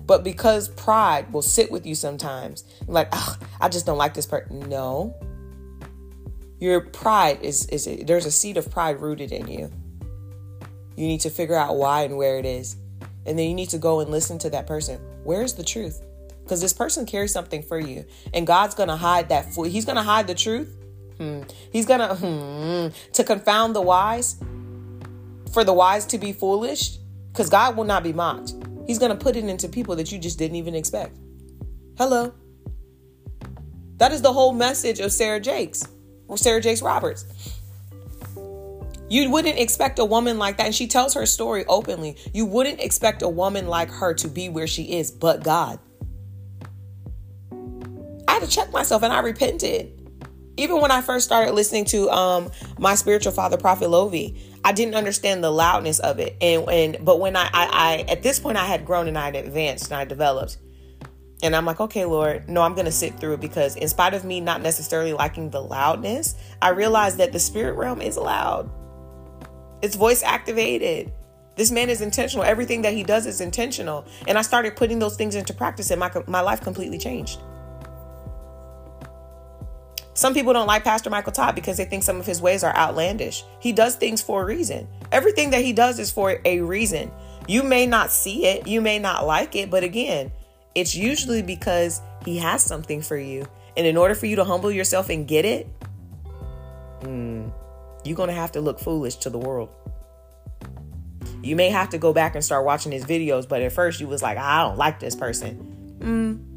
But because pride will sit with you sometimes, like, I just don't like this person. No, your pride is is there's a seed of pride rooted in you. You need to figure out why and where it is. And then you need to go and listen to that person. Where's the truth? Because this person carries something for you. And God's going to hide that. For, he's going to hide the truth. Hmm. He's going to, hmm, to confound the wise, for the wise to be foolish. Because God will not be mocked. He's going to put it into people that you just didn't even expect. Hello. That is the whole message of Sarah Jakes. or Sarah Jakes Roberts. You wouldn't expect a woman like that. And she tells her story openly. You wouldn't expect a woman like her to be where she is, but God. I had to check myself and I repented. Even when I first started listening to um, my spiritual father, Prophet Lovy, I didn't understand the loudness of it. And, and but when I, I, I at this point I had grown and I had advanced and I developed. And I'm like, okay, Lord, no, I'm going to sit through it because, in spite of me not necessarily liking the loudness, I realized that the spirit realm is loud. It's voice activated. This man is intentional. Everything that he does is intentional. And I started putting those things into practice, and my, my life completely changed. Some people don't like Pastor Michael Todd because they think some of his ways are outlandish. He does things for a reason. Everything that he does is for a reason. You may not see it, you may not like it, but again, it's usually because he has something for you. And in order for you to humble yourself and get it, mm, you're going to have to look foolish to the world. You may have to go back and start watching his videos, but at first you was like, I don't like this person. Mm.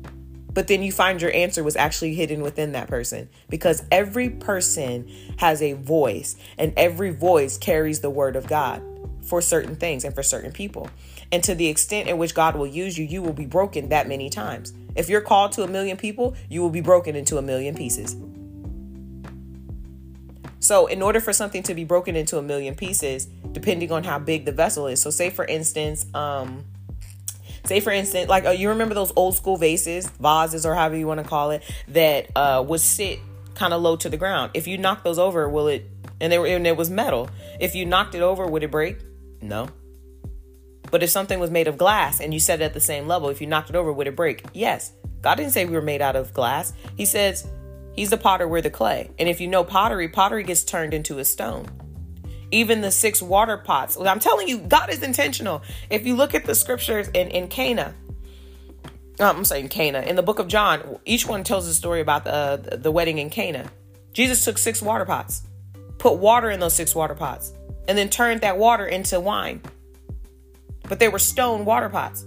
But then you find your answer was actually hidden within that person because every person has a voice and every voice carries the word of God for certain things and for certain people. And to the extent in which God will use you, you will be broken that many times. If you're called to a million people, you will be broken into a million pieces. So, in order for something to be broken into a million pieces, depending on how big the vessel is. So, say for instance, um, say for instance, like uh, you remember those old school vases, vases, or however you want to call it, that uh, would sit kind of low to the ground. If you knock those over, will it? And they were, and it was metal. If you knocked it over, would it break? No. But if something was made of glass and you set it at the same level, if you knocked it over, would it break? Yes. God didn't say we were made out of glass. He says He's the potter, we're the clay. And if you know pottery, pottery gets turned into a stone. Even the six water pots. I'm telling you, God is intentional. If you look at the scriptures in, in Cana, um, I'm saying Cana, in the book of John, each one tells a story about the, the wedding in Cana. Jesus took six water pots, put water in those six water pots, and then turned that water into wine. But they were stone water pots.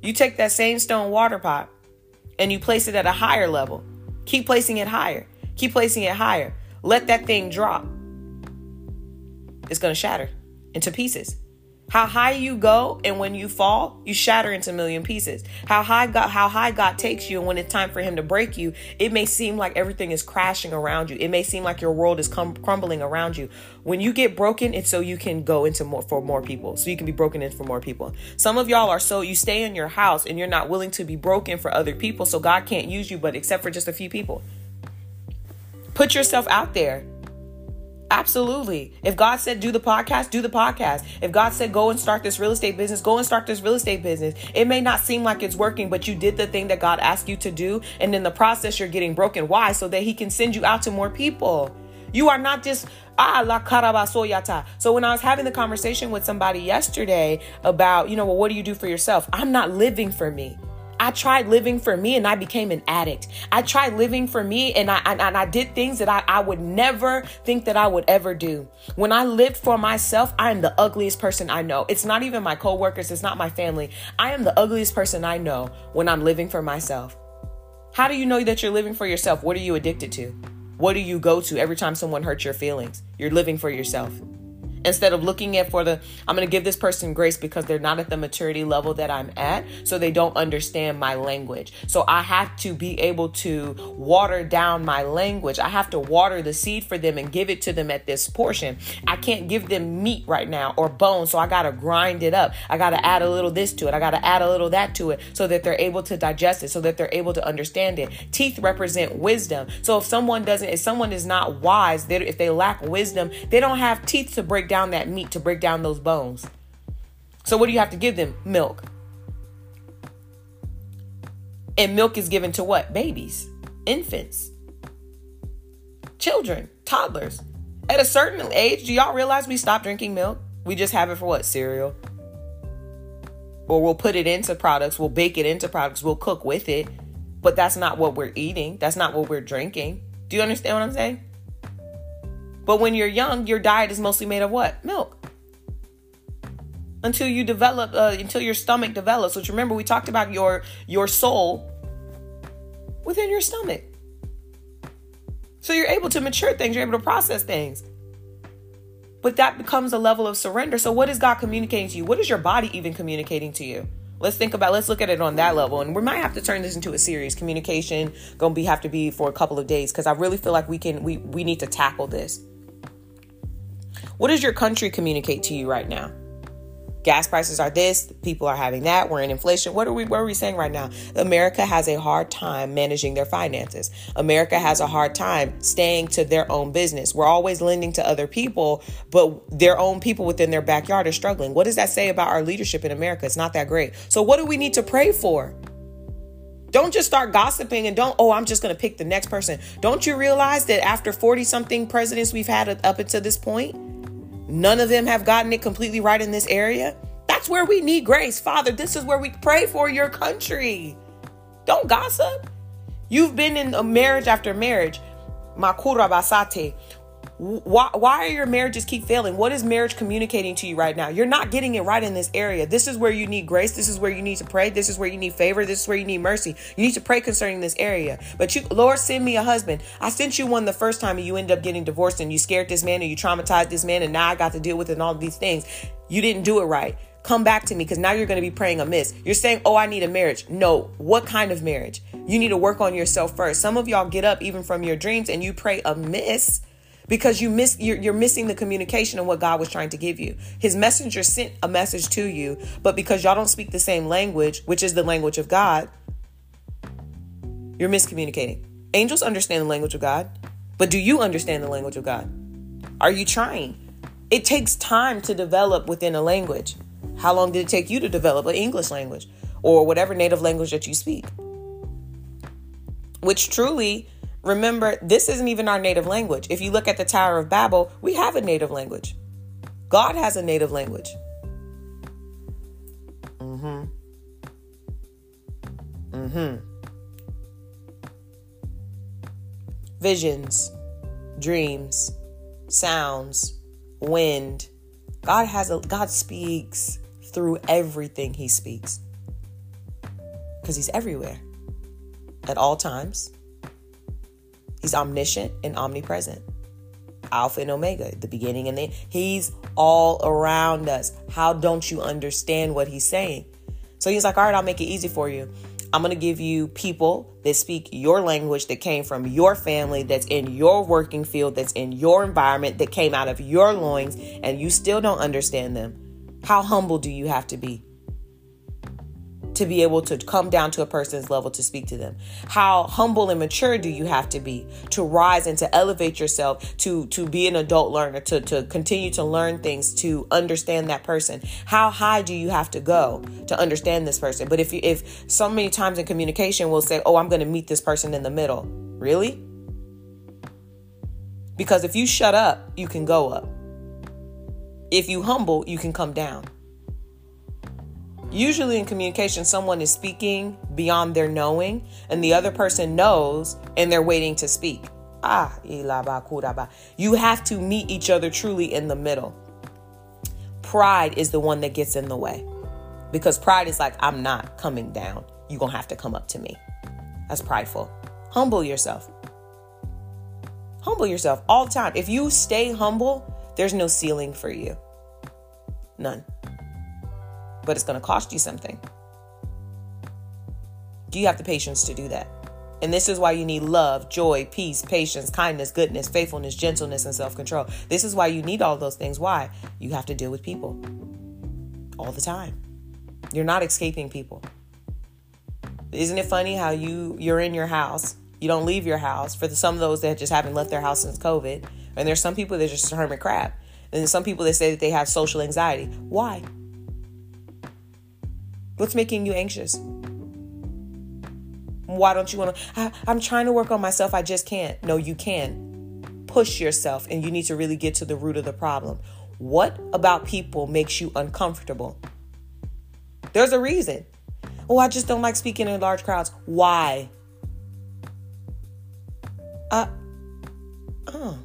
You take that same stone water pot and you place it at a higher level Keep placing it higher. Keep placing it higher. Let that thing drop. It's going to shatter into pieces. How high you go and when you fall, you shatter into a million pieces. How high God how high God takes you and when it's time for him to break you, it may seem like everything is crashing around you. It may seem like your world is com- crumbling around you. When you get broken, it's so you can go into more for more people. So you can be broken in for more people. Some of y'all are so you stay in your house and you're not willing to be broken for other people, so God can't use you but except for just a few people. Put yourself out there. Absolutely. If God said do the podcast, do the podcast. If God said go and start this real estate business, go and start this real estate business. It may not seem like it's working, but you did the thing that God asked you to do. And in the process, you're getting broken. Why? So that He can send you out to more people. You are not just ah la carabasoyata. So when I was having the conversation with somebody yesterday about, you know, well, what do you do for yourself? I'm not living for me. I tried living for me and I became an addict. I tried living for me and I and, and I did things that I, I would never think that I would ever do. When I lived for myself, I am the ugliest person I know. It's not even my coworkers, it's not my family. I am the ugliest person I know when I'm living for myself. How do you know that you're living for yourself? What are you addicted to? What do you go to every time someone hurts your feelings? You're living for yourself instead of looking at for the i'm going to give this person grace because they're not at the maturity level that i'm at so they don't understand my language. So i have to be able to water down my language. I have to water the seed for them and give it to them at this portion. I can't give them meat right now or bone so i got to grind it up. I got to add a little this to it. I got to add a little that to it so that they're able to digest it so that they're able to understand it. Teeth represent wisdom. So if someone doesn't if someone is not wise if they lack wisdom they don't have teeth to break down that meat, to break down those bones. So, what do you have to give them? Milk. And milk is given to what? Babies, infants, children, toddlers. At a certain age, do y'all realize we stop drinking milk? We just have it for what? Cereal. Or we'll put it into products, we'll bake it into products, we'll cook with it. But that's not what we're eating. That's not what we're drinking. Do you understand what I'm saying? But when you're young, your diet is mostly made of what? Milk. Until you develop, uh, until your stomach develops. Which remember, we talked about your your soul within your stomach. So you're able to mature things. You're able to process things. But that becomes a level of surrender. So what is God communicating to you? What is your body even communicating to you? Let's think about let's look at it on that level. And we might have to turn this into a series. Communication gonna be have to be for a couple of days because I really feel like we can we we need to tackle this. What does your country communicate to you right now? Gas prices are this, people are having that, we're in inflation. What are we what are we saying right now? America has a hard time managing their finances. America has a hard time staying to their own business. We're always lending to other people, but their own people within their backyard are struggling. What does that say about our leadership in America? It's not that great. So what do we need to pray for? Don't just start gossiping and don't, oh, I'm just going to pick the next person. Don't you realize that after 40 something presidents we've had up until this point, None of them have gotten it completely right in this area. That's where we need grace. Father, this is where we pray for your country. Don't gossip. You've been in a marriage after marriage. Makura basate why, why are your marriages keep failing? What is marriage communicating to you right now? You're not getting it right in this area. This is where you need grace. This is where you need to pray. This is where you need favor. This is where you need mercy. You need to pray concerning this area. But you lord send me a husband. I sent you one the first time and you end up getting divorced and you scared this man and you traumatized this man and now i got to deal with it and all these things. You didn't do it right. Come back to me because now you're going to be praying amiss. You're saying, Oh, I need a marriage. No, what kind of marriage? You need to work on yourself first. Some of y'all get up even from your dreams and you pray amiss because you miss you're, you're missing the communication of what God was trying to give you. His messenger sent a message to you, but because y'all don't speak the same language, which is the language of God, you're miscommunicating. Angels understand the language of God, but do you understand the language of God? Are you trying? It takes time to develop within a language. How long did it take you to develop an English language or whatever native language that you speak? Which truly Remember, this isn't even our native language. If you look at the Tower of Babel, we have a native language. God has a native language. Mm-hmm. Mm-hmm. Visions, dreams, sounds, wind. God has a God speaks through everything he speaks. Because he's everywhere at all times He's omniscient and omnipresent. Alpha and Omega, the beginning and the end. He's all around us. How don't you understand what he's saying? So he's like, All right, I'll make it easy for you. I'm going to give you people that speak your language, that came from your family, that's in your working field, that's in your environment, that came out of your loins, and you still don't understand them. How humble do you have to be? To be able to come down to a person's level to speak to them? How humble and mature do you have to be to rise and to elevate yourself to to be an adult learner, to to continue to learn things, to understand that person? How high do you have to go to understand this person? But if you, if so many times in communication we'll say, "Oh, I'm going to meet this person in the middle." Really? Because if you shut up, you can go up. If you humble, you can come down. Usually in communication, someone is speaking beyond their knowing, and the other person knows and they're waiting to speak. Ah, you have to meet each other truly in the middle. Pride is the one that gets in the way because pride is like, I'm not coming down. You're going to have to come up to me. That's prideful. Humble yourself. Humble yourself all the time. If you stay humble, there's no ceiling for you. None but it's going to cost you something. Do you have the patience to do that? And this is why you need love, joy, peace, patience, kindness, goodness, faithfulness, gentleness, and self control. This is why you need all those things. Why? You have to deal with people all the time. You're not escaping people. Isn't it funny how you you're in your house, you don't leave your house. For the, some of those that just haven't left their house since COVID, and there's some people that just hermit crab, and some people that say that they have social anxiety. Why? What's making you anxious? Why don't you want to? I'm trying to work on myself. I just can't. No, you can. Push yourself, and you need to really get to the root of the problem. What about people makes you uncomfortable? There's a reason. Oh, I just don't like speaking in large crowds. Why? Uh, oh.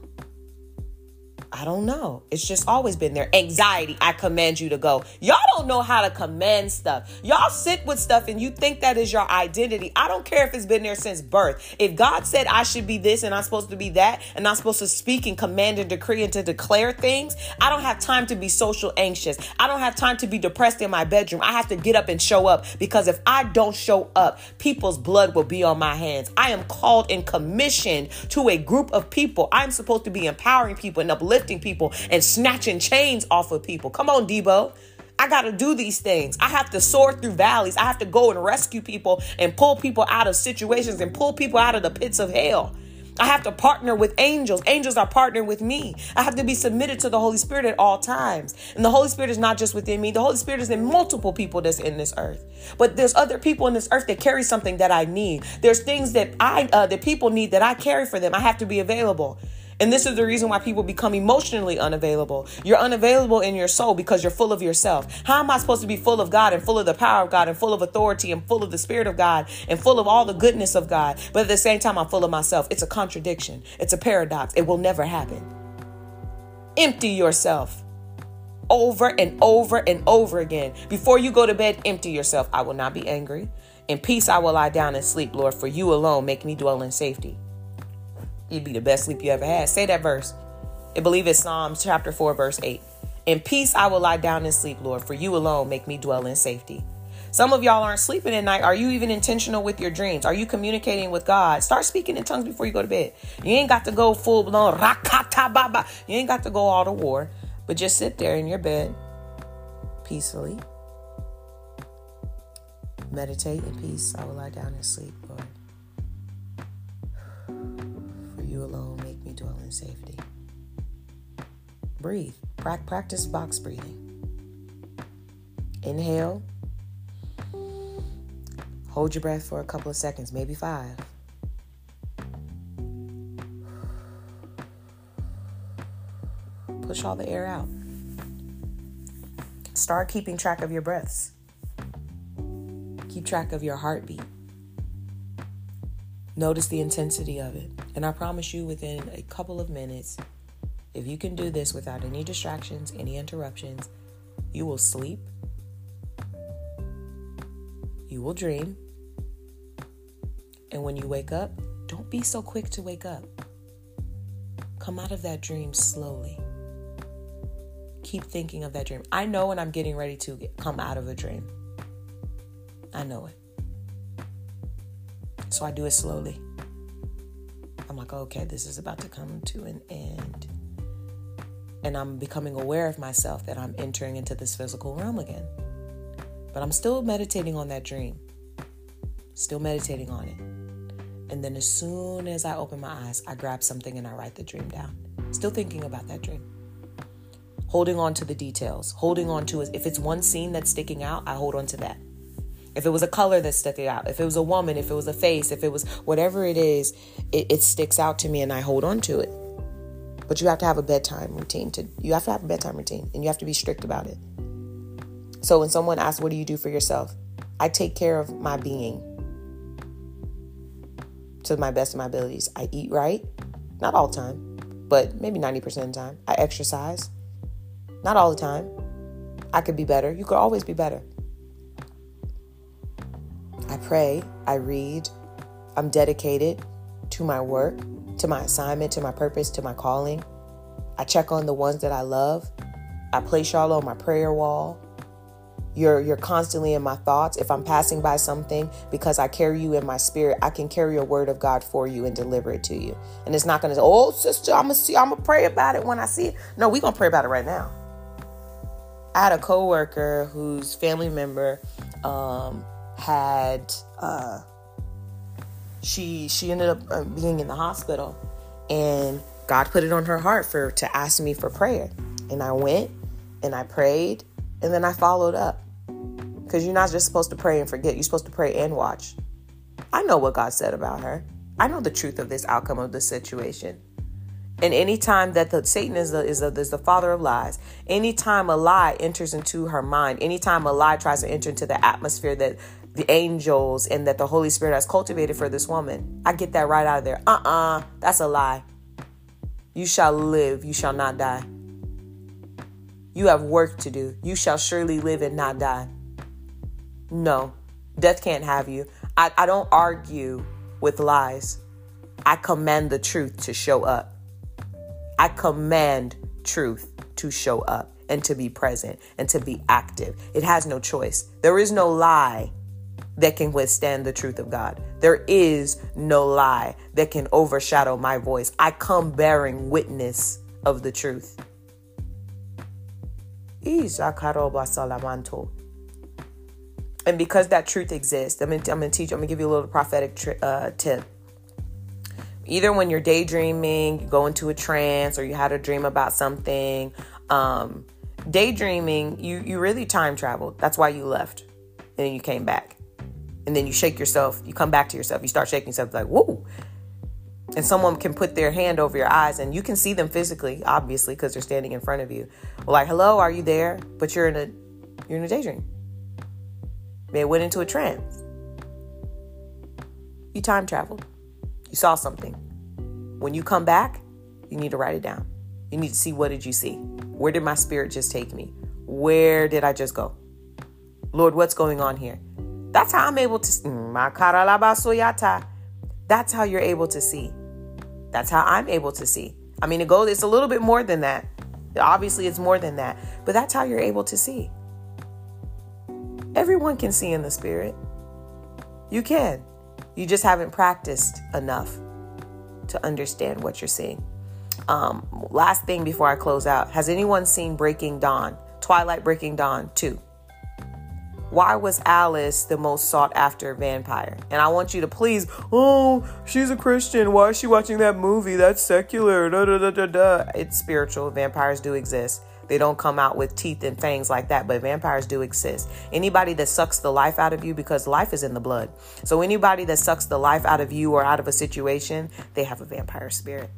I don't know. It's just always been there. Anxiety, I command you to go. Y'all don't know how to command stuff. Y'all sit with stuff and you think that is your identity. I don't care if it's been there since birth. If God said I should be this and I'm supposed to be that and I'm supposed to speak and command and decree and to declare things, I don't have time to be social anxious. I don't have time to be depressed in my bedroom. I have to get up and show up because if I don't show up, people's blood will be on my hands. I am called and commissioned to a group of people. I'm supposed to be empowering people and uplifting lifting people and snatching chains off of people. Come on, Debo. I got to do these things. I have to soar through valleys. I have to go and rescue people and pull people out of situations and pull people out of the pits of hell. I have to partner with angels. Angels are partnering with me. I have to be submitted to the Holy Spirit at all times. And the Holy Spirit is not just within me. The Holy Spirit is in multiple people that's in this earth. But there's other people in this earth that carry something that I need. There's things that I uh, that people need that I carry for them. I have to be available. And this is the reason why people become emotionally unavailable. You're unavailable in your soul because you're full of yourself. How am I supposed to be full of God and full of the power of God and full of authority and full of the Spirit of God and full of all the goodness of God? But at the same time, I'm full of myself. It's a contradiction, it's a paradox. It will never happen. Empty yourself over and over and over again. Before you go to bed, empty yourself. I will not be angry. In peace, I will lie down and sleep, Lord, for you alone make me dwell in safety. You'd be the best sleep you ever had. Say that verse. I believe it's Psalms chapter 4, verse 8. In peace, I will lie down and sleep, Lord, for you alone make me dwell in safety. Some of y'all aren't sleeping at night. Are you even intentional with your dreams? Are you communicating with God? Start speaking in tongues before you go to bed. You ain't got to go full blown rakata baba. You ain't got to go all to war, but just sit there in your bed peacefully. Meditate in peace. I will lie down and sleep, Lord. Safety. Breathe. Practice box breathing. Inhale Hold your breath for a couple of seconds, maybe five. Push all the air out. Start keeping track of your breaths. Keep track of your heartbeat. Notice the intensity of it. And I promise you, within a couple of minutes, if you can do this without any distractions, any interruptions, you will sleep. You will dream. And when you wake up, don't be so quick to wake up. Come out of that dream slowly. Keep thinking of that dream. I know when I'm getting ready to come out of a dream. I know it. So I do it slowly. I'm like, okay, this is about to come to an end. And I'm becoming aware of myself that I'm entering into this physical realm again. But I'm still meditating on that dream, still meditating on it. And then as soon as I open my eyes, I grab something and I write the dream down. Still thinking about that dream. Holding on to the details, holding on to it. If it's one scene that's sticking out, I hold on to that. If it was a color that's sticking out, if it was a woman, if it was a face, if it was whatever it is, it, it sticks out to me and I hold on to it. But you have to have a bedtime routine to you have to have a bedtime routine and you have to be strict about it. So when someone asks, What do you do for yourself? I take care of my being to my best of my abilities. I eat right, not all the time, but maybe 90% of the time. I exercise, not all the time. I could be better. You could always be better. I pray, I read, I'm dedicated to my work, to my assignment, to my purpose, to my calling. I check on the ones that I love. I place y'all on my prayer wall. You're you're constantly in my thoughts. If I'm passing by something because I carry you in my spirit, I can carry a word of God for you and deliver it to you. And it's not gonna say, "Oh, sister, I'm gonna see, I'm gonna pray about it when I see it." No, we're gonna pray about it right now. I had a coworker whose family member um, had uh, she she ended up uh, being in the hospital, and God put it on her heart for to ask me for prayer, and I went and I prayed, and then I followed up. Because you're not just supposed to pray and forget, you're supposed to pray and watch. I know what God said about her. I know the truth of this outcome of the situation. And anytime that the Satan is the, is the, is the father of lies, anytime a lie enters into her mind, anytime a lie tries to enter into the atmosphere that the angels and that the Holy Spirit has cultivated for this woman, I get that right out of there. Uh uh-uh, uh, that's a lie. You shall live, you shall not die. You have work to do. You shall surely live and not die. No, death can't have you. I, I don't argue with lies. I command the truth to show up. I command truth to show up and to be present and to be active. It has no choice. There is no lie that can withstand the truth of God. There is no lie that can overshadow my voice. I come bearing witness of the truth. And because that truth exists, I'm gonna, I'm gonna teach, I'm gonna give you a little prophetic tri- uh, tip. Either when you're daydreaming, you go into a trance, or you had a dream about something. Um, daydreaming, you you really time traveled. That's why you left, and you came back, and then you shake yourself. You come back to yourself. You start shaking yourself like, whoa. and someone can put their hand over your eyes and you can see them physically obviously because they're standing in front of you. Like hello are you there? But you're in a you're in a daydream. They went into a trance. You time traveled. You saw something. When you come back you need to write it down. You need to see what did you see? Where did my spirit just take me? Where did i just go? Lord what's going on here that's how i'm able to mm, that's how you're able to see that's how I'm able to see. I mean, it goes, it's a little bit more than that. Obviously, it's more than that, but that's how you're able to see. Everyone can see in the spirit. You can. You just haven't practiced enough to understand what you're seeing. Um, last thing before I close out Has anyone seen Breaking Dawn? Twilight Breaking Dawn 2 why was Alice the most sought after vampire? And I want you to please, oh, she's a Christian. Why is she watching that movie? That's secular. Da, da, da, da, da. It's spiritual. Vampires do exist. They don't come out with teeth and fangs like that, but vampires do exist. Anybody that sucks the life out of you, because life is in the blood. So anybody that sucks the life out of you or out of a situation, they have a vampire spirit.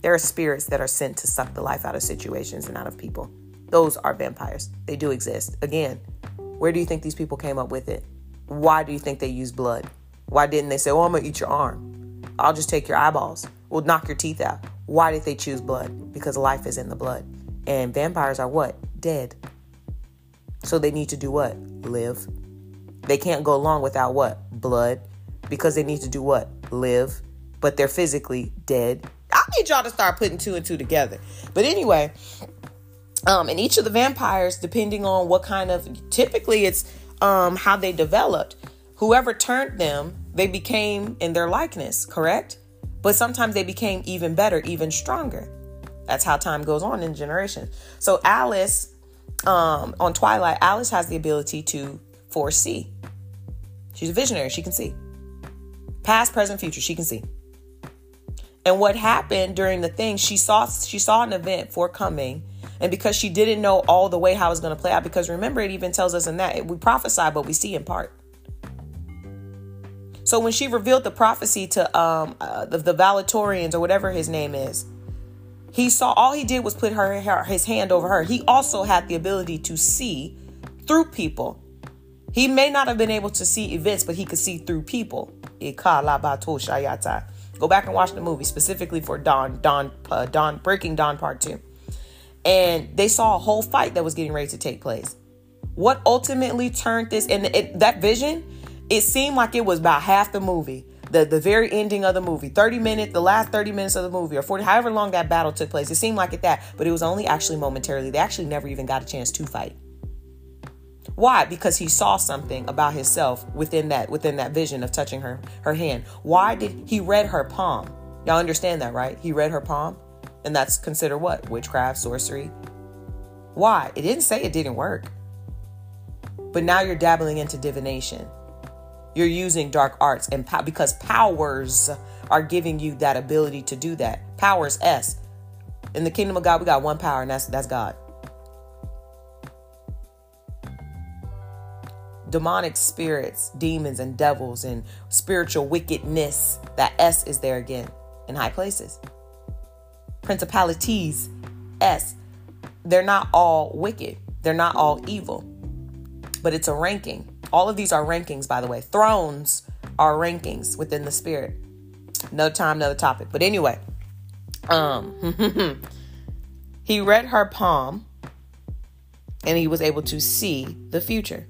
There are spirits that are sent to suck the life out of situations and out of people. Those are vampires. They do exist. Again, where do you think these people came up with it? Why do you think they use blood? Why didn't they say, Oh, I'm going to eat your arm? I'll just take your eyeballs. We'll knock your teeth out. Why did they choose blood? Because life is in the blood. And vampires are what? Dead. So they need to do what? Live. They can't go along without what? Blood. Because they need to do what? Live. But they're physically dead I need y'all to start putting two and two together. But anyway, um, and each of the vampires, depending on what kind of, typically it's um, how they developed. Whoever turned them, they became in their likeness, correct? But sometimes they became even better, even stronger. That's how time goes on in generations. So Alice, um, on Twilight, Alice has the ability to foresee. She's a visionary. She can see past, present, future. She can see. And what happened during the thing, she saw she saw an event forthcoming. And because she didn't know all the way how it was going to play out, because remember, it even tells us in that we prophesy, but we see in part. So when she revealed the prophecy to um, uh, the, the Valatorians or whatever his name is, he saw all he did was put her, her his hand over her. He also had the ability to see through people. He may not have been able to see events, but he could see through people. Go back and watch the movie specifically for Dawn, Dawn, uh, Dawn, Breaking Dawn Part Two, and they saw a whole fight that was getting ready to take place. What ultimately turned this and it, that vision? It seemed like it was about half the movie. The, the very ending of the movie 30 minutes the last 30 minutes of the movie or 40 however long that battle took place it seemed like it that but it was only actually momentarily they actually never even got a chance to fight why? Because he saw something about himself within that within that vision of touching her her hand. Why did he read her palm? Y'all understand that, right? He read her palm, and that's considered what? Witchcraft, sorcery. Why? It didn't say it didn't work. But now you're dabbling into divination. You're using dark arts and because powers are giving you that ability to do that. Powers S. In the kingdom of God, we got one power, and that's that's God. Demonic spirits, demons, and devils, and spiritual wickedness. That S is there again in high places. Principalities, S. They're not all wicked, they're not all evil, but it's a ranking. All of these are rankings, by the way. Thrones are rankings within the spirit. No time, another topic. But anyway, um, <laughs> he read her palm and he was able to see the future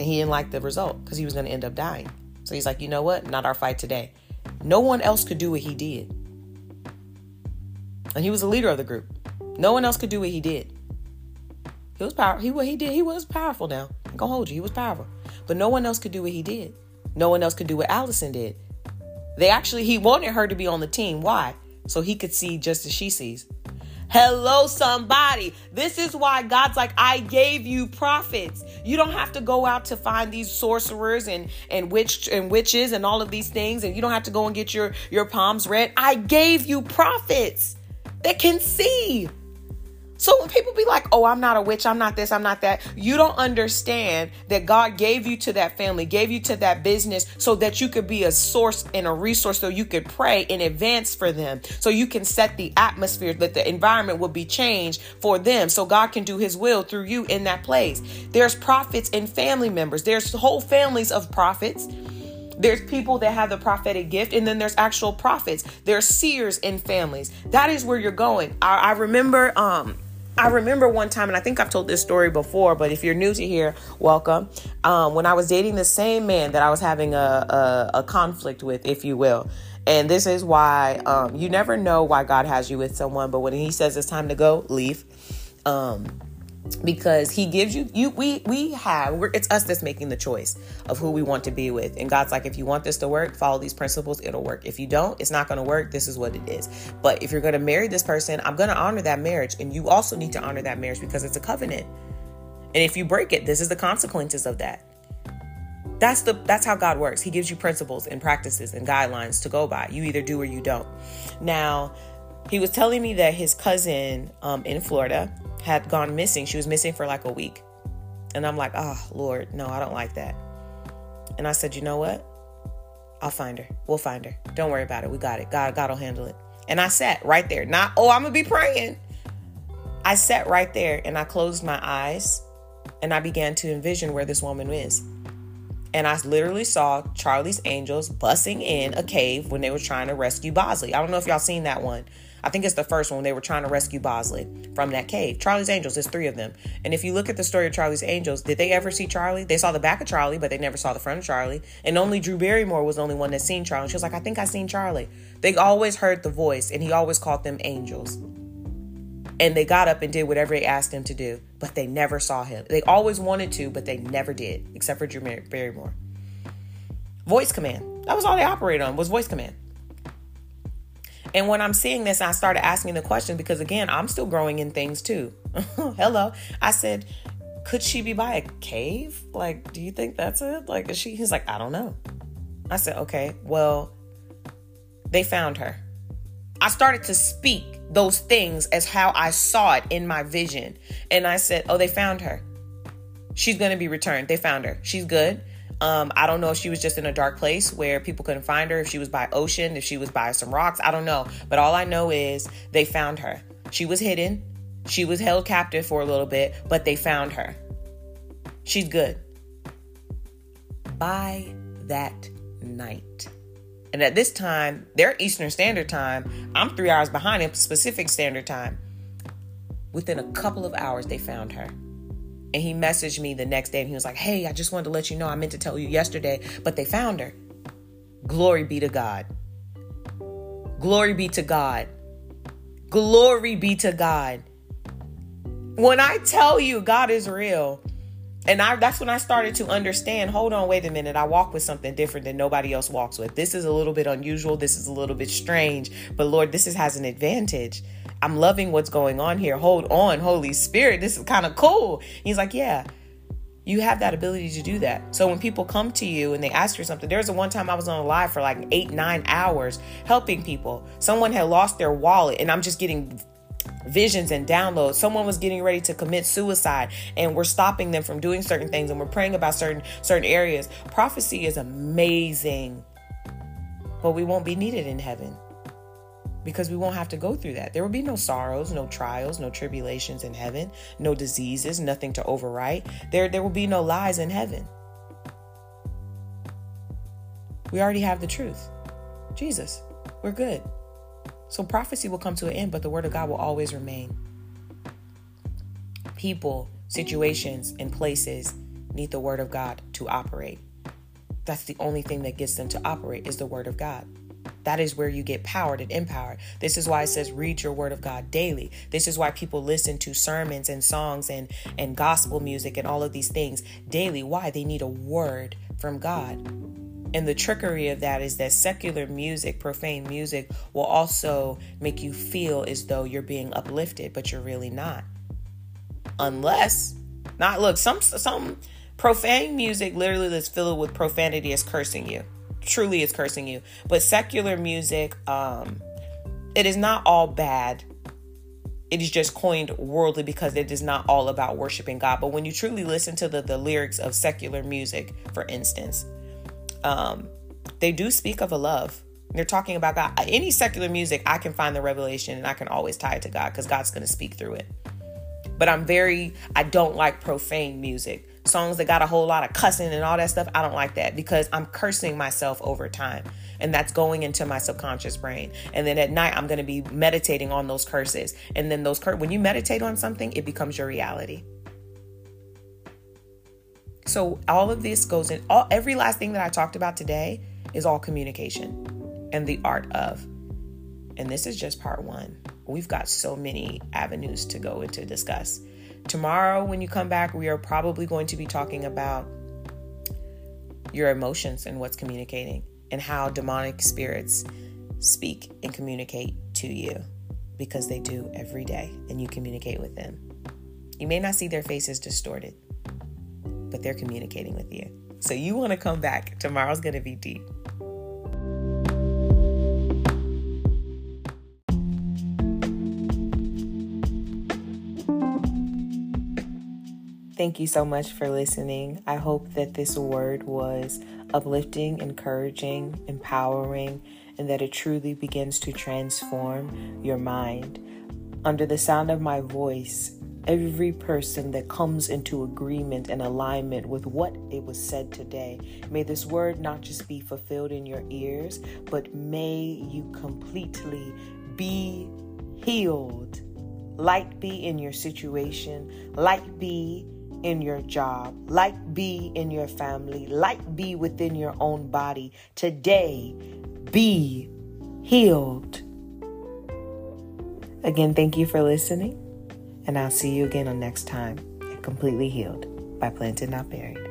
and he didn't like the result because he was going to end up dying. So he's like, you know what? Not our fight today. No one else could do what he did. And he was the leader of the group. No one else could do what he did. He was power. He what he did. He was powerful. Now I'm gonna hold you. He was powerful, but no one else could do what he did. No one else could do what Allison did. They actually he wanted her to be on the team. Why? So he could see just as she sees. Hello, somebody. This is why God's like, I gave you prophets. You don't have to go out to find these sorcerers and and witch and witches and all of these things, and you don't have to go and get your your palms read. I gave you prophets that can see. So when people be like, oh, I'm not a witch, I'm not this, I'm not that, you don't understand that God gave you to that family, gave you to that business so that you could be a source and a resource so you could pray in advance for them. So you can set the atmosphere that the environment will be changed for them. So God can do his will through you in that place. There's prophets and family members. There's whole families of prophets there's people that have the prophetic gift, and then there's actual prophets. There's seers in families. That is where you're going. I, I remember um I remember one time, and I think I've told this story before, but if you're new to here, welcome. Um, when I was dating the same man that I was having a, a, a conflict with, if you will. And this is why um, you never know why God has you with someone, but when He says it's time to go, leave. Um, because he gives you you we we have it's us that's making the choice of who we want to be with. And god's like if you want this to work follow these principles it'll work. If you don't it's not going to work. This is what it is. But if you're going to marry this person i'm going to honor that marriage. And you also need to honor that marriage because it's a covenant. And if you break it this is the consequences of that. That's the that's how god works. He gives you principles and practices and guidelines to go by. You either do or you don't. Now he was telling me that his cousin um, in florida had gone missing. She was missing for like a week. And I'm like, oh, Lord, no, I don't like that. And I said, you know what? I'll find her. We'll find her. Don't worry about it. We got it. God, God will handle it. And I sat right there. Not, oh, I'm going to be praying. I sat right there and I closed my eyes and I began to envision where this woman is. And I literally saw Charlie's Angels bussing in a cave when they were trying to rescue Bosley. I don't know if y'all seen that one. I think it's the first one they were trying to rescue Bosley from that cave. Charlie's Angels, there's three of them. And if you look at the story of Charlie's Angels, did they ever see Charlie? They saw the back of Charlie, but they never saw the front of Charlie. And only Drew Barrymore was the only one that seen Charlie. She was like, I think I seen Charlie. They always heard the voice, and he always called them angels. And they got up and did whatever he asked them to do, but they never saw him. They always wanted to, but they never did, except for Drew Barrymore. Voice command. That was all they operated on was voice command. And when I'm seeing this, I started asking the question because again, I'm still growing in things too. <laughs> Hello. I said, could she be by a cave? Like, do you think that's it? Like, is she? He's like, I don't know. I said, okay, well, they found her. I started to speak those things as how I saw it in my vision. And I said, oh, they found her. She's going to be returned. They found her. She's good. Um, I don't know if she was just in a dark place where people couldn't find her, if she was by ocean, if she was by some rocks. I don't know. But all I know is they found her. She was hidden. She was held captive for a little bit, but they found her. She's good. By that night. And at this time, their Eastern Standard Time, I'm three hours behind in Pacific Standard Time. Within a couple of hours, they found her. And he messaged me the next day and he was like, Hey, I just wanted to let you know I meant to tell you yesterday, but they found her. Glory be to God. Glory be to God. Glory be to God. When I tell you God is real, and I that's when I started to understand, hold on, wait a minute. I walk with something different than nobody else walks with. This is a little bit unusual, this is a little bit strange, but Lord, this is, has an advantage. I'm loving what's going on here. Hold on, Holy Spirit. This is kind of cool. He's like, Yeah, you have that ability to do that. So when people come to you and they ask you something, there was a one time I was on a live for like eight, nine hours helping people. Someone had lost their wallet, and I'm just getting visions and downloads. Someone was getting ready to commit suicide and we're stopping them from doing certain things and we're praying about certain certain areas. Prophecy is amazing. But we won't be needed in heaven because we won't have to go through that. There will be no sorrows, no trials, no tribulations in heaven, no diseases, nothing to overwrite. There, there will be no lies in heaven. We already have the truth Jesus. We're good. So prophecy will come to an end, but the word of God will always remain. People, situations, and places need the word of God to operate. That's the only thing that gets them to operate is the word of God. That is where you get powered and empowered. This is why it says read your word of God daily. This is why people listen to sermons and songs and, and gospel music and all of these things daily. Why? They need a word from God. And the trickery of that is that secular music, profane music, will also make you feel as though you're being uplifted, but you're really not. Unless, not look, some some profane music literally is filled with profanity is cursing you truly is cursing you. But secular music, um, it is not all bad. it is just coined worldly because it is not all about worshiping God. But when you truly listen to the, the lyrics of secular music, for instance, um, they do speak of a love. They're talking about God. Any secular music, I can find the revelation and I can always tie it to God because God's going to speak through it. But I'm very, I don't like profane music. Songs that got a whole lot of cussing and all that stuff, I don't like that because I'm cursing myself over time. And that's going into my subconscious brain. And then at night, I'm going to be meditating on those curses. And then those cur- when you meditate on something, it becomes your reality. So all of this goes in all every last thing that I talked about today is all communication and the art of. And this is just part 1. We've got so many avenues to go into discuss. Tomorrow when you come back, we are probably going to be talking about your emotions and what's communicating and how demonic spirits speak and communicate to you because they do every day and you communicate with them. You may not see their faces distorted, but they're communicating with you. So you want to come back. Tomorrow's going to be deep. Thank you so much for listening. I hope that this word was uplifting, encouraging, empowering, and that it truly begins to transform your mind. Under the sound of my voice, every person that comes into agreement and alignment with what it was said today. May this word not just be fulfilled in your ears, but may you completely be healed. Light be in your situation, light be in your job, light be in your family, light be within your own body. Today, be healed. Again, thank you for listening, and I'll see you again on next time Completely Healed by Planted Not Buried.